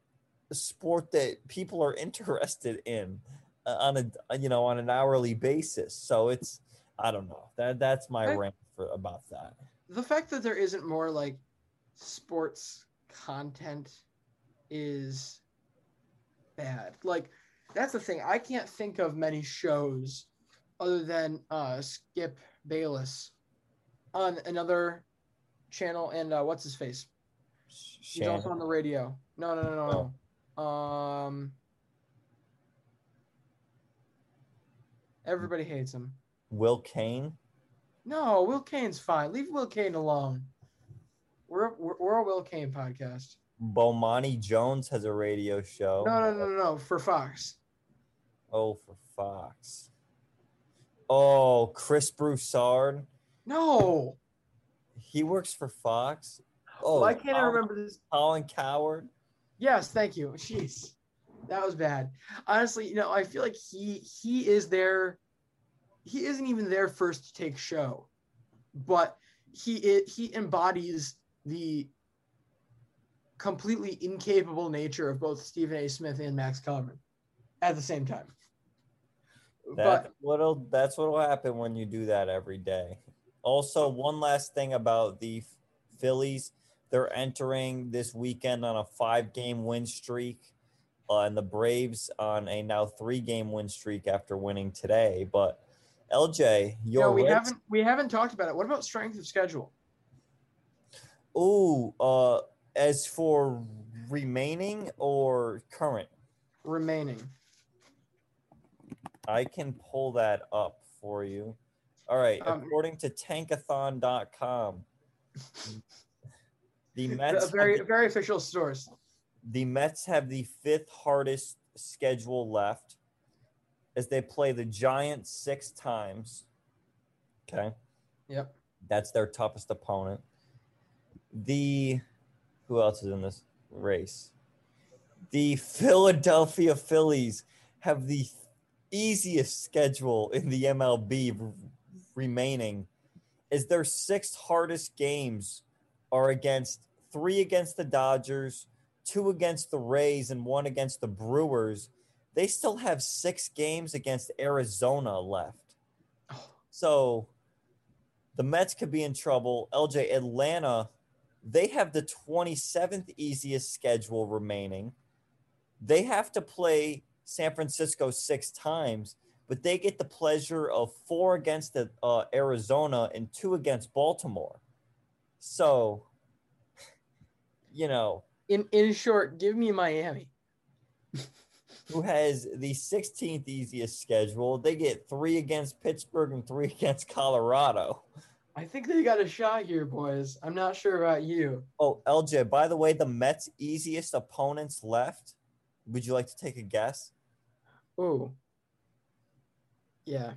sport that people are interested in uh, on a you know on an hourly basis. So it's I don't know. That that's my I- rant for about that. The fact that there isn't more like sports content is bad. Like that's the thing. I can't think of many shows other than uh, Skip Bayless on another channel and uh, what's his face? He's also on the radio. No, no, no, no, no. Um, everybody hates him. Will Cain. No, Will Cain's fine. Leave Will Cain alone. We're we're, we're a Will Cain podcast. Bomani Jones has a radio show. No, no, no, no, no. For Fox. Oh, for Fox. Oh, Chris Broussard. No. He works for Fox. Oh, Why can't I remember this? Colin Cowherd. Yes, thank you. Jeez, that was bad. Honestly, you know, I feel like he he is their he isn't even their first take show, but he it, he embodies the completely incapable nature of both Stephen A. Smith and Max Kellerman at the same time. That's But what'll that's what'll happen when you do that every day. Also, one last thing about the Phillies. They're entering this weekend on a five game win streak, uh, and the Braves on a now three game win streak after winning today. But LJ, your no, we Reds- haven't we haven't talked about it. What about strength of schedule? Oh, uh, as for remaining or current, Remaining. I can pull that up for you. All right, Um, according to tankathon.com, <laughs> the Mets very the- very official source. the Mets have the fifth hardest schedule left as they play the Giants six times. Okay. Yep. That's their toughest opponent. The who else is in this race? The Philadelphia Phillies have the easiest schedule in the MLB r- remaining Is their six hardest games are against three against the Dodgers, two against the Rays, and one against the Brewers. They still have six games against Arizona left. So the Mets could be in trouble. LJ Atlanta, they have the 27th easiest schedule remaining. They have to play San Francisco six times, but they get the pleasure of four against the, uh, Arizona and two against Baltimore. So, you know, In in short, give me Miami. <laughs> who has the 16th easiest schedule? They get three against Pittsburgh and three <laughs> against Colorado. I think they got a shot here, boys. I'm not sure about you. Oh, LJ, by the way, the Mets' easiest opponents left. Would you like to take a guess? Oh, Yeah.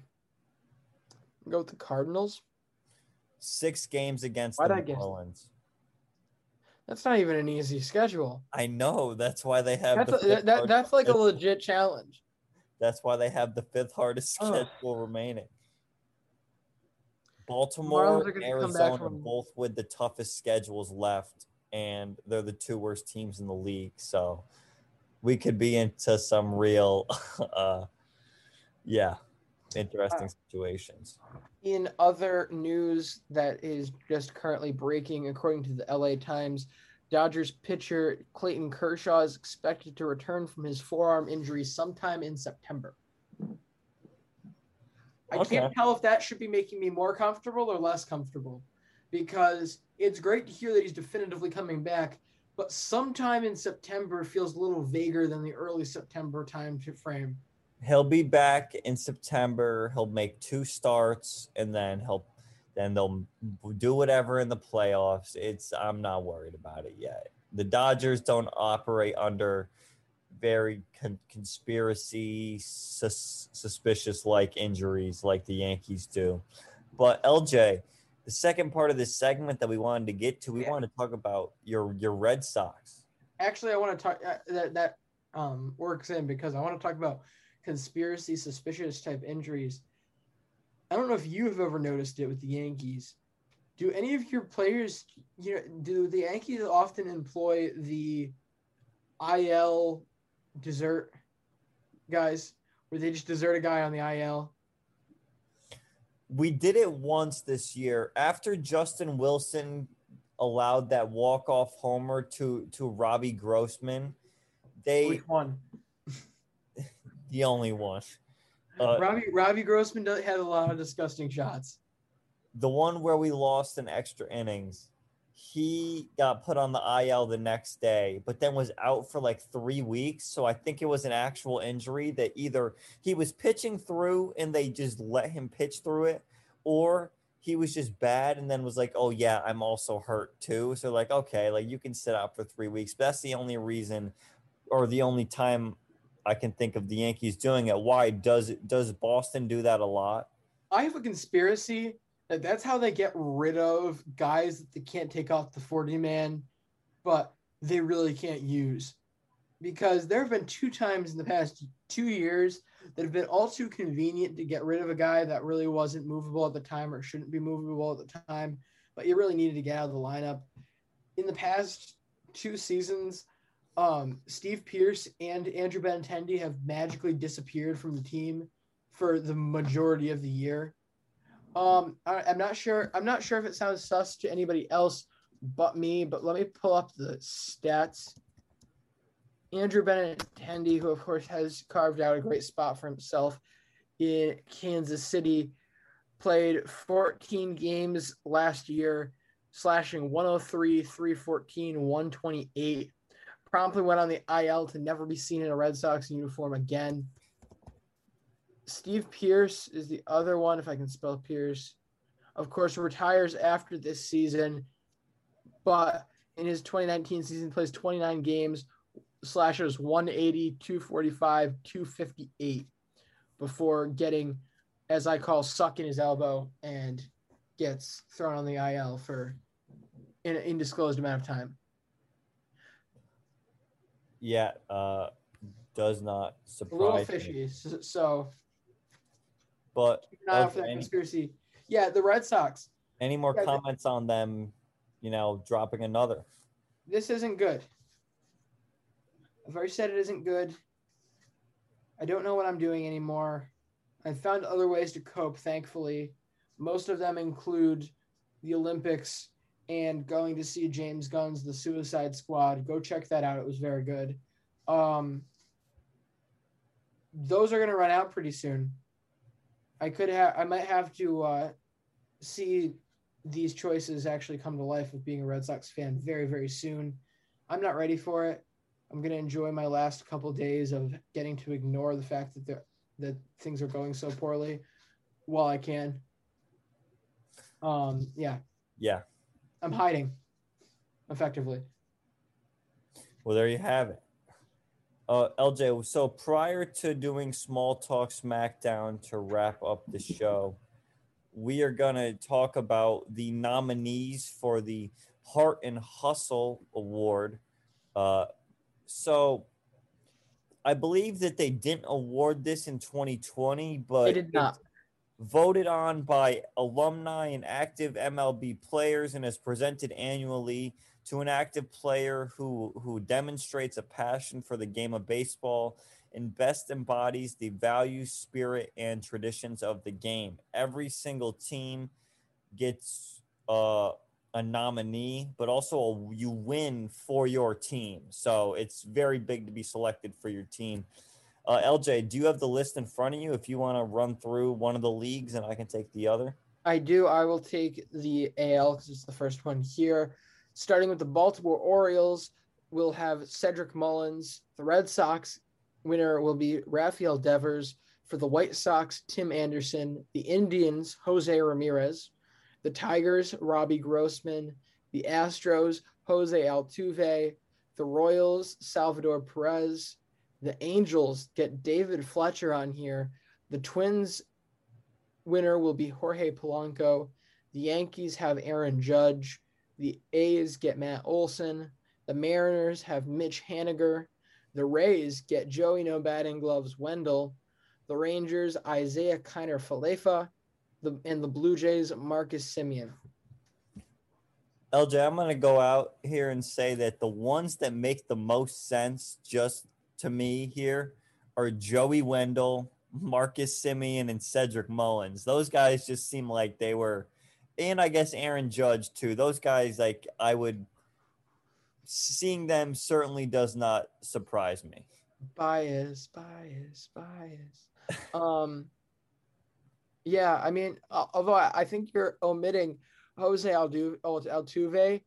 Go with the Cardinals. Six games against Why'd the I guess? Marlins. That's not even an easy schedule. I know. That's why they have That's the a, that, that, that's like a legit challenge. That's why they have the fifth hardest schedule remaining. Baltimore, are gonna come back Arizona, from- both with the toughest schedules left, and they're the two worst teams in the league. So we could be into some real, <laughs> uh, yeah, interesting situations. In other news that is just currently breaking, according to the LA Times, Dodgers pitcher Clayton Kershaw is expected to return from his forearm injury sometime in September. I Okay. can't tell if that should be making me more comfortable or less comfortable because it's great to hear that he's definitively coming back, but sometime in September feels a little vaguer than the early September time to frame. He'll be back in September. He'll make two starts, and then he'll then they'll do whatever in the playoffs. It's I'm not worried about it yet. The Dodgers don't operate under very con- conspiracy sus- suspicious like injuries like the Yankees do. But LJ, the second part of this segment that we wanted to get to, we Yeah. wanted to talk about your your Red Sox. actually i want to talk uh, that that um works in because i want to talk about conspiracy suspicious type injuries. I don't know if you have ever noticed it with the yankees. Do any of your players you know do the yankees often employ the il desert guys where they just desert a guy on the il We did it once this year. After Justin Wilson allowed that walk off homer to to Robbie Grossman. They which one the only one. Uh, robbie robbie grossman does, had a lot of disgusting shots the one where we lost in extra innings. He got put on the IL the next day, but then was out for like three weeks. So I think it was an actual injury that either he was pitching through and they just let him pitch through it, or he was just bad and then was like, oh, yeah, I'm also hurt too. So, like, okay, like you can sit out for three weeks. But that's the only reason or the only time I can think of the Yankees doing it. Why does does Boston do that a lot? I have a conspiracy that that's how they get rid of guys that they can't take off the 40 man, but they really can't use. Because there have been two times in the past two years that have been all too convenient to get rid of a guy that really wasn't movable at the time or shouldn't be movable at the time, but you really needed to get out of the lineup. In the past two seasons, um, Steve Pearce and Andrew Benintendi have magically disappeared from the team for the majority of the year. Um, I, I'm not sure. I'm not sure if it sounds sus to anybody else but me. But let me pull up the stats. Andrew Benintendi, who of course has carved out a great spot for himself in Kansas City, played 14 games last year, slashing 103, 314, 128. Promptly went on the IL to never be seen in a Red Sox uniform again. Steve Pearce is the other one, if I can spell Pierce. Of course, retires after this season, but in his 2019 season, plays 29 games, slashes 180, 245, 258 before getting, as I call, suck in his elbow and gets thrown on the IL for an undisclosed amount of time. Yeah, uh, does not surprise A little fishy. So, so But keep an eye out for that any, conspiracy. Yeah, the Red Sox. any more Yeah, comments on them? You know, dropping another. This isn't good. I've already said it isn't good. I don't know what I'm doing anymore. I found other ways to cope, thankfully. Most of them include the Olympics and going to see James Gunn's The Suicide Squad. Go check that out. It was very good. Um, those are going to run out pretty soon. I could have, I might have to uh, see these choices actually come to life with being a Red Sox fan very, very soon. I'm not ready for it. I'm going to enjoy my last couple days of getting to ignore the fact that they're, that things are going so poorly while I can. Um, yeah, Yeah. I'm hiding effectively. Well, there you have it. Uh, LJ, so prior to doing Small Talk SmackDown to wrap up the show, we are going to talk about the nominees for the Heart and Hustle Award. Uh, so I believe that they didn't award this in 2020, but They did not. Voted on by alumni and active MLB players and is presented annually to an active player who who demonstrates a passion for the game of baseball and best embodies the values, spirit, and traditions of the game. Every single team gets uh, a nominee, but also a, you win for your team. So it's very big to be selected for your team. Uh, LJ, do you have the list in front of you? If you want to run through one of the leagues, and I can take the other. I do. I will take the AL because it's the first one here. Starting with the Baltimore Orioles, we'll have Cedric Mullins. The Red Sox winner will be Rafael Devers. For the White Sox, Tim Anderson. The Indians, Jose Ramirez. The Tigers, Robbie Grossman. The Astros, Jose Altuve. The Royals, Salvador Perez. The Angels get David Fletcher on here. The Twins winner will be Jorge Polanco. The Yankees have Aaron Judge. The A's get Matt Olson. The Mariners have Mitch Haniger. The Rays get Joey No Batting Gloves Wendle. The Rangers, Isaiah Kiner Falefa. The, and the Blue Jays, Marcus Semien. LJ, I'm going to go out here and say that the ones that make the most sense just to me here are Joey Wendle, Marcus Semien, and Cedric Mullins. Those guys just seem like they were, and I guess Aaron Judge too. Those guys, like, I would, seeing them certainly does not surprise me. Bias, bias, bias. <laughs> um, yeah, I mean, although I, I think you're omitting Jose Aldu- Altuve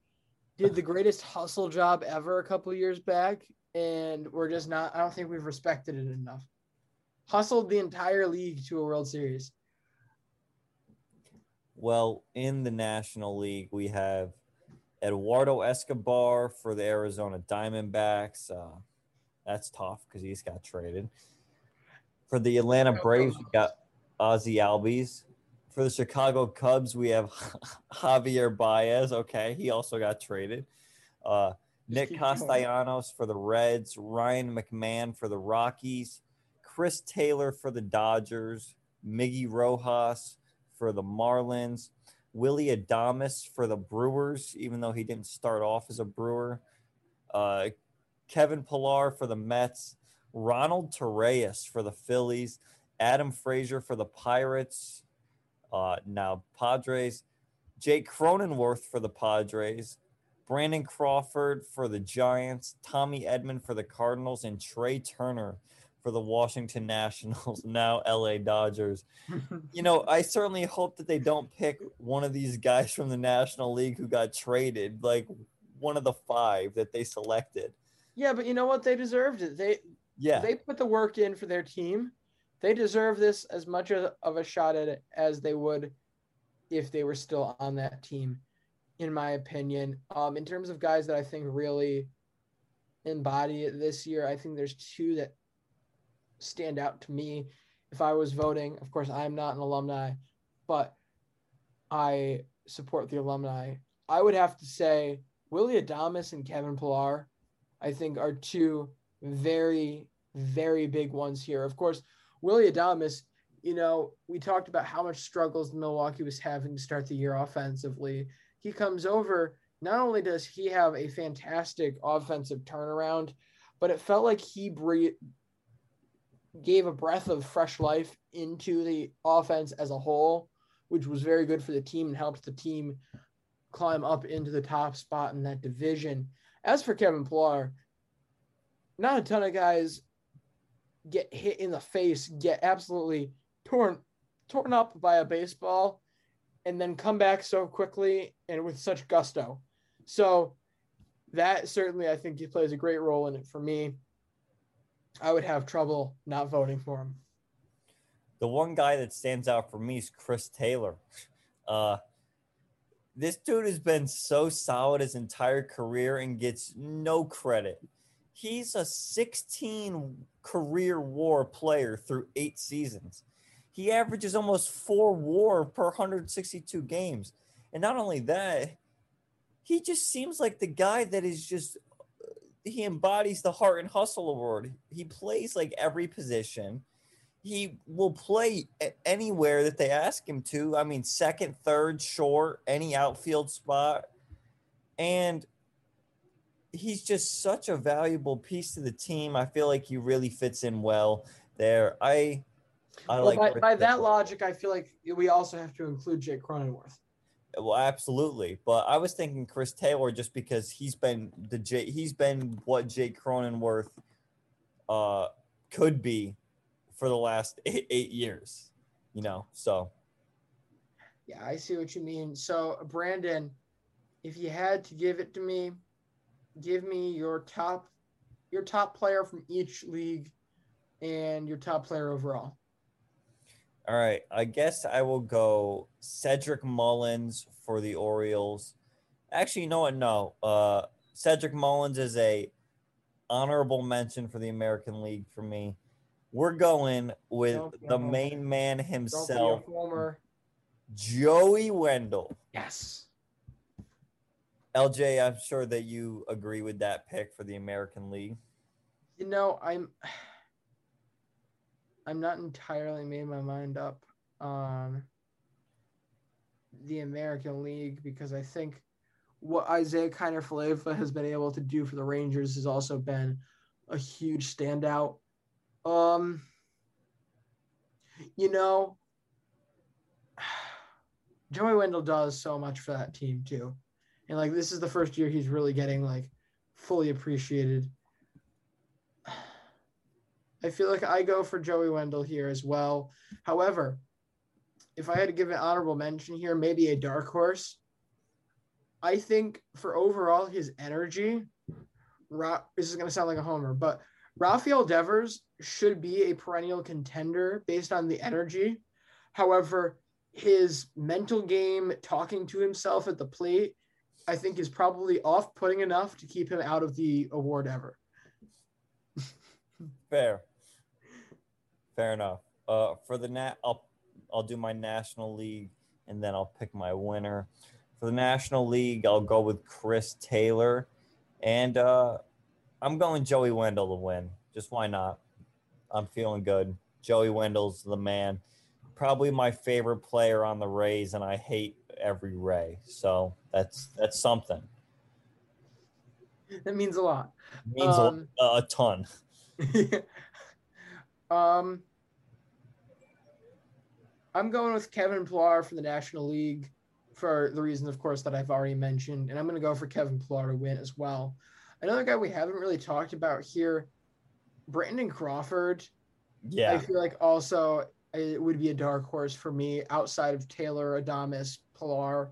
did the <laughs> greatest hustle job ever a couple years back, and we're just not. I don't think we've respected it enough. Hustled the entire league to a World Series. Well, in the National League, we have Eduardo Escobar for the Arizona Diamondbacks. Uh, that's tough because he's got traded. For the Atlanta Braves, we got Ozzie Albies. For the Chicago Cubs, we have <laughs> Javier Baez. Okay, he also got traded. Uh, Nick. Castellanos for the Reds, Ryan McMahon for the Rockies, Chris Taylor for the Dodgers, Miggy Rojas for the Marlins, Willy Adames for the Brewers, even though he didn't start off as a Brewer, uh, Kevin Pillar for the Mets, Ronald Torreyes for the Phillies, Adam Frazier for the Pirates, Uh, now, Padres, Jake Cronenworth for the Padres, Brandon Crawford for the Giants, Tommy Edman for the Cardinals, and Trea Turner for the Washington Nationals, <laughs> now LA Dodgers. <laughs> you know, I certainly hope that they don't pick one of these guys from the National League who got traded, like one of the five that they selected. Yeah, but you know what? They deserved it. They yeah they put the work in for their team. They deserve this as much of a shot at it as they would if they were still on that team, in my opinion. Um, in terms of guys that I think really embody it this year, I think there's two that stand out to me if I was voting. Of course, I'm not an alumni, but I support the alumni. I would have to say Willy Adames and Kevin Pillar, I think, are two very, very big ones here. Of course, Willy Adames, you know, we talked about how much struggles Milwaukee was having to start the year offensively. He comes over, not only does he have a fantastic offensive turnaround, but it felt like he breathed, gave a breath of fresh life into the offense as a whole, which was very good for the team and helped the team climb up into the top spot in that division. As for Kevin Pillar, not a ton of guys get hit in the face, get absolutely torn torn up by a baseball, and then come back so quickly and with such gusto. So that certainly I think he plays a great role in it for me. I would have trouble not voting for him. The one guy that stands out for me is Chris Taylor. <laughs> Uh, this dude has been so solid his entire career and gets no credit. He's a 16 career war player through eight seasons. He averages almost four war per 162 games. And not only that, he just seems like the guy that is just uh, he embodies the heart and hustle award. He plays like every position. He will play anywhere that they ask him to. I mean, second, third, short, any outfield spot. And he's just such a valuable piece to the team. I feel like he really fits in well there. I I well, like by, by that logic, I feel like we also have to include Jake Cronenworth. Well, absolutely, but I was thinking Chris Taylor just because he's been the J, he's been what Jake Cronenworth uh, could be for the last <laughs> eight, eight years, you know. So, yeah, I see what you mean. So, Brandon, if you had to give it to me, give me your top your top player from each league and your top player overall. All right, I guess I will go Cedric Mullins for the Orioles. Actually, you know what? No, uh, Cedric Mullins is a honorable mention for the American League for me. We're going with the main man himself, Joey Wendle. Yes. LJ, I'm sure that you agree with that pick for the American League. You know, I'm I'm not entirely made my mind up on the American League because I think what Isiah Kiner-Falefa has been able to do for the Rangers has also been a huge standout. Um, you know, <sighs> Joey Wendle does so much for that team too. And like this is the first year he's really getting like fully appreciated. I feel like I go for Joey Wendle here as well. However, if I had to give an honorable mention here, maybe a dark horse. I think for overall his energy, Ra- this is going to sound like a homer, but Rafael Devers should be a perennial contender based on the energy. However, his mental game, talking to himself at the plate, I think is probably off putting enough to keep him out of the award ever. Fair. Fair enough. Uh, for the nat, I'll I'll do my National League and then I'll pick my winner. For the National League, I'll go with Chris Taylor, and uh, I'm going Joey Wendle to win. Just why not? I'm feeling good. Joey Wendle's the man. Probably my favorite player on the Rays, and I hate every Ray. So that's that's something. That means a lot. It means um, a, a ton. <laughs> um, I'm going with Kevin Pillar from the National League for the reason, of course, that I've already mentioned, and I'm going to go for Kevin Pillar to win as well. Another guy we haven't really talked about here, Brandon Crawford. Yeah. I feel like also it would be a dark horse for me outside of Taylor, Adames, Pillar.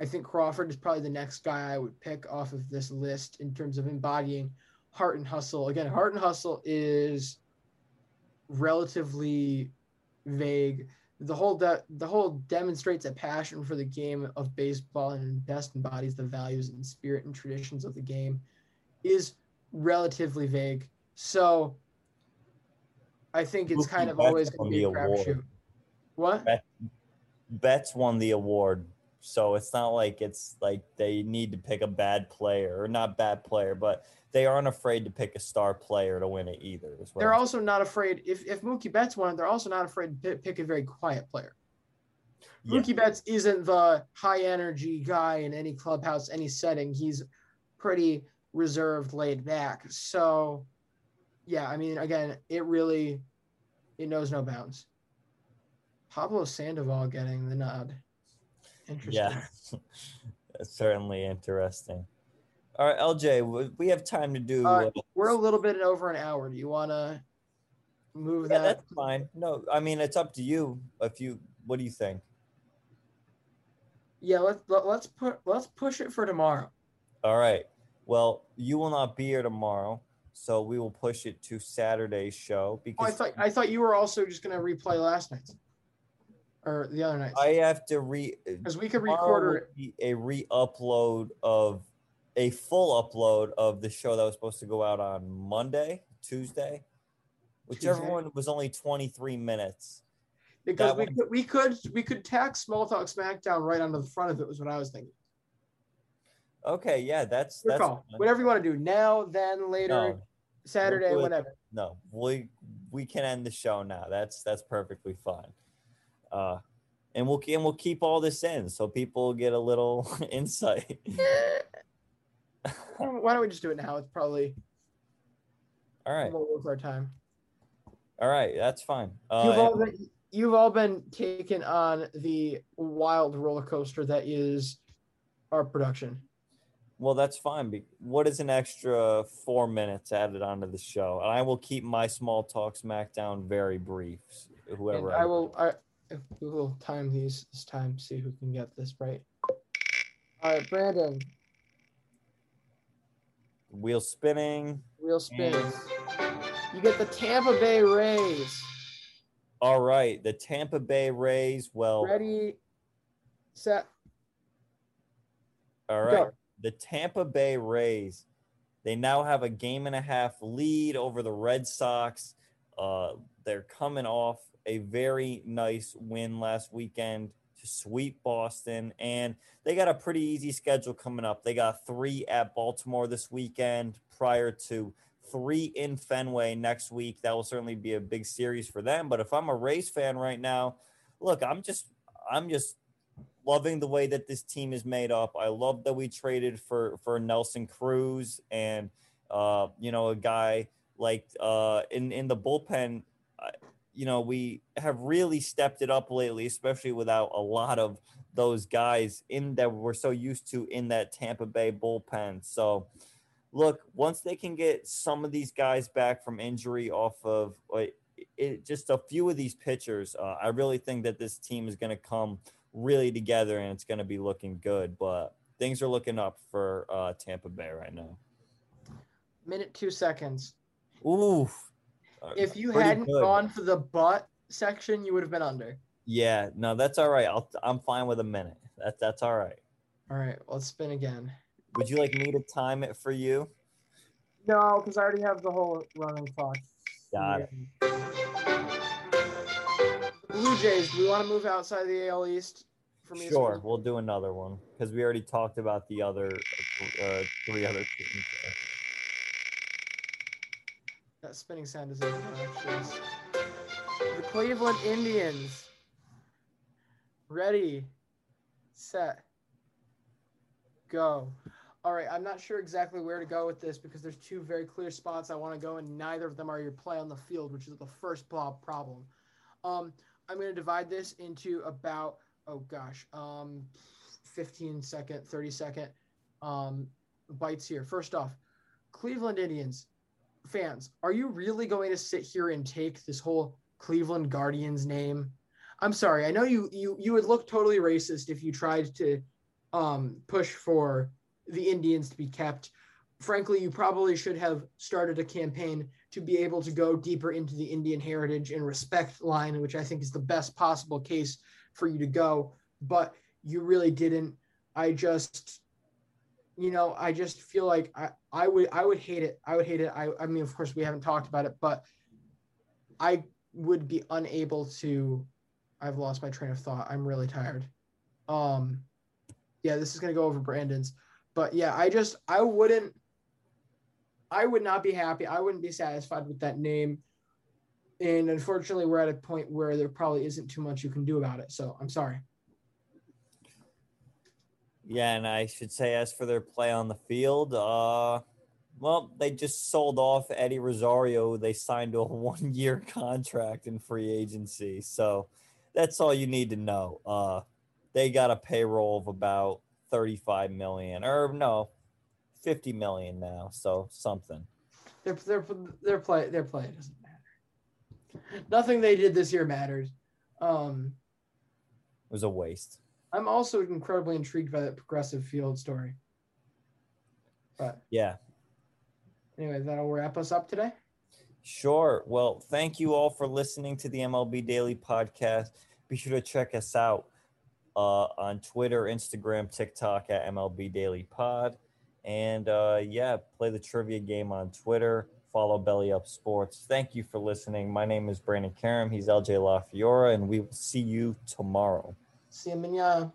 I think Crawford is probably the next guy I would pick off of this list in terms of embodying heart and hustle. Again, heart and hustle is relatively vague. The whole de- the whole demonstrates a passion for the game of baseball and best embodies the values and spirit and traditions of the game is relatively vague. So I think it's kind of always going to be a crapshoot. What? Bet, Betts won the award, so it's not like it's like they need to pick a bad player or not bad player, but they aren't afraid to pick a star player to win it either. They're I'm also not afraid. If if Mookie Betts won, they're also not afraid to pick a very quiet player. Yeah. Mookie Betts isn't the high energy guy in any clubhouse, any setting. He's pretty reserved, laid back. So, yeah, I mean, again, it really it knows no bounds. Pablo Sandoval getting the nod. Interesting. Yeah, <laughs> that's certainly interesting. All right, LJ, we have time to do. Uh, uh, we're a little bit over an hour. Do you want to move yeah, that? that's fine. No, I mean it's up to you. If you, what do you think? Yeah, let's let, let's put let's push it for tomorrow. All right. Well, you will not be here tomorrow, so we will push it to Saturday's show Oh, I because thought I thought you were also just gonna replay last night's or the other night? I have to re. Uh, because we could record a re-upload of a full upload of the show that was supposed to go out on Monday, Tuesday, whichever Tuesday? one was only 23 minutes. because that we one- could we could we could tack Small Talk SmackDown right onto the front of it was what I was thinking. Okay, yeah, that's Your that's call. Whatever you want to do now, then later, No, Saturday, it. whatever. no, we we can end the show now. That's that's perfectly fine. Uh, and we'll and we'll keep all this in so people get a little <laughs> insight. Why don't we just do it now? It's probably All right, worth our time. all right, that's fine. you've Uh, all been you've all been taken on the wild roller coaster that is our production. Well, that's fine. What is an extra four minutes added onto the show? And I will keep my small talk SmackDown very brief. Whoever And I will I we will time these this time, see who can get this right. All right, Brandon, wheel spinning. wheel spins. You get the Tampa Bay Rays. All right, the Tampa Bay Rays. Well, Ready, set. all right, go. the Tampa Bay Rays. They now have a game and a half lead over the Red Sox. Uh, they're coming off a very nice win last weekend to sweep Boston, and they got a pretty easy schedule coming up. They got three at Baltimore this weekend, prior to three in Fenway next week. That will certainly be a big series for them. But if I'm a Rays fan right now, look, I'm just, I'm just loving the way that this team is made up. I love that we traded for for Nelson Cruz and uh, you know a guy like uh, in in the bullpen. You know we have really stepped it up lately, especially without a lot of those guys in that we're so used to in that Tampa Bay bullpen. So, look, once they can get some of these guys back from injury off of uh, it, just a few of these pitchers, uh, I really think that this team is going to come really together and it's going to be looking good. But things are looking up for uh, Tampa Bay right now. Minute two seconds. Ooh. If you Pretty hadn't good. gone for the butt section, you would have been under. Yeah, no, that's all right. I'll, I'm fine with a minute. That's that's all right. All right, let's spin again. Would you like me to time it for you? No, because I already have the whole running clock. Got it. Blue Jays. Do we want to move outside the AL East? For me, Sure, we'll do another one because we already talked about the other uh, three other teams. That spinning sound is obnoxious. The Cleveland Indians. Ready, set, go. All right, I'm not sure exactly where to go with this because there's two very clear spots I want to go, and neither of them are your play on the field, which is the first problem. Um, I'm going to divide this into about oh gosh, um, 15 second, 30 second um, bites here. First off, Cleveland Indians fans, are you really going to sit here and take this whole Cleveland Guardians name? I'm sorry. I know you you you would look totally racist if you tried to um, push for the Indians to be kept. Frankly, you probably should have started a campaign to be able to go deeper into the Indian heritage and respect line, which I think is the best possible case for you to go. But you really didn't. I just you know, I just feel like I, I would I would hate it. I would hate it. I, I mean, of course, we haven't talked about it, but I would be unable to. I've lost my train of thought. I'm really tired. Um, yeah, this is gonna go over Brandon's, but yeah, I just I wouldn't. I would not be happy. I wouldn't be satisfied with that name. And unfortunately, we're at a point where there probably isn't too much you can do about it. So I'm sorry. Yeah, and I should say, as for their play on the field, uh, well, they just sold off Eddie Rosario. They signed a <laughs> one-year contract in free agency, so that's all you need to know. Uh, they got a payroll of about thirty-five million, or no, fifty million now. So something. Their their their play their play doesn't matter. Nothing they did this year matters. Um, it was a waste. I'm also incredibly intrigued by that progressive field story. But yeah. Anyway, that'll wrap us up today. Sure. Well, thank you all for listening to the MLB Daily Podcast. Be sure to check us out uh, on Twitter, Instagram, TikTok at MLB Daily Pod. And uh, yeah, play the trivia game on Twitter. Follow Belly Up Sports. Thank you for listening. My name is Brandon Karam. He's LJ LaFiora, and we will see you tomorrow. See you manana.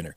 winner.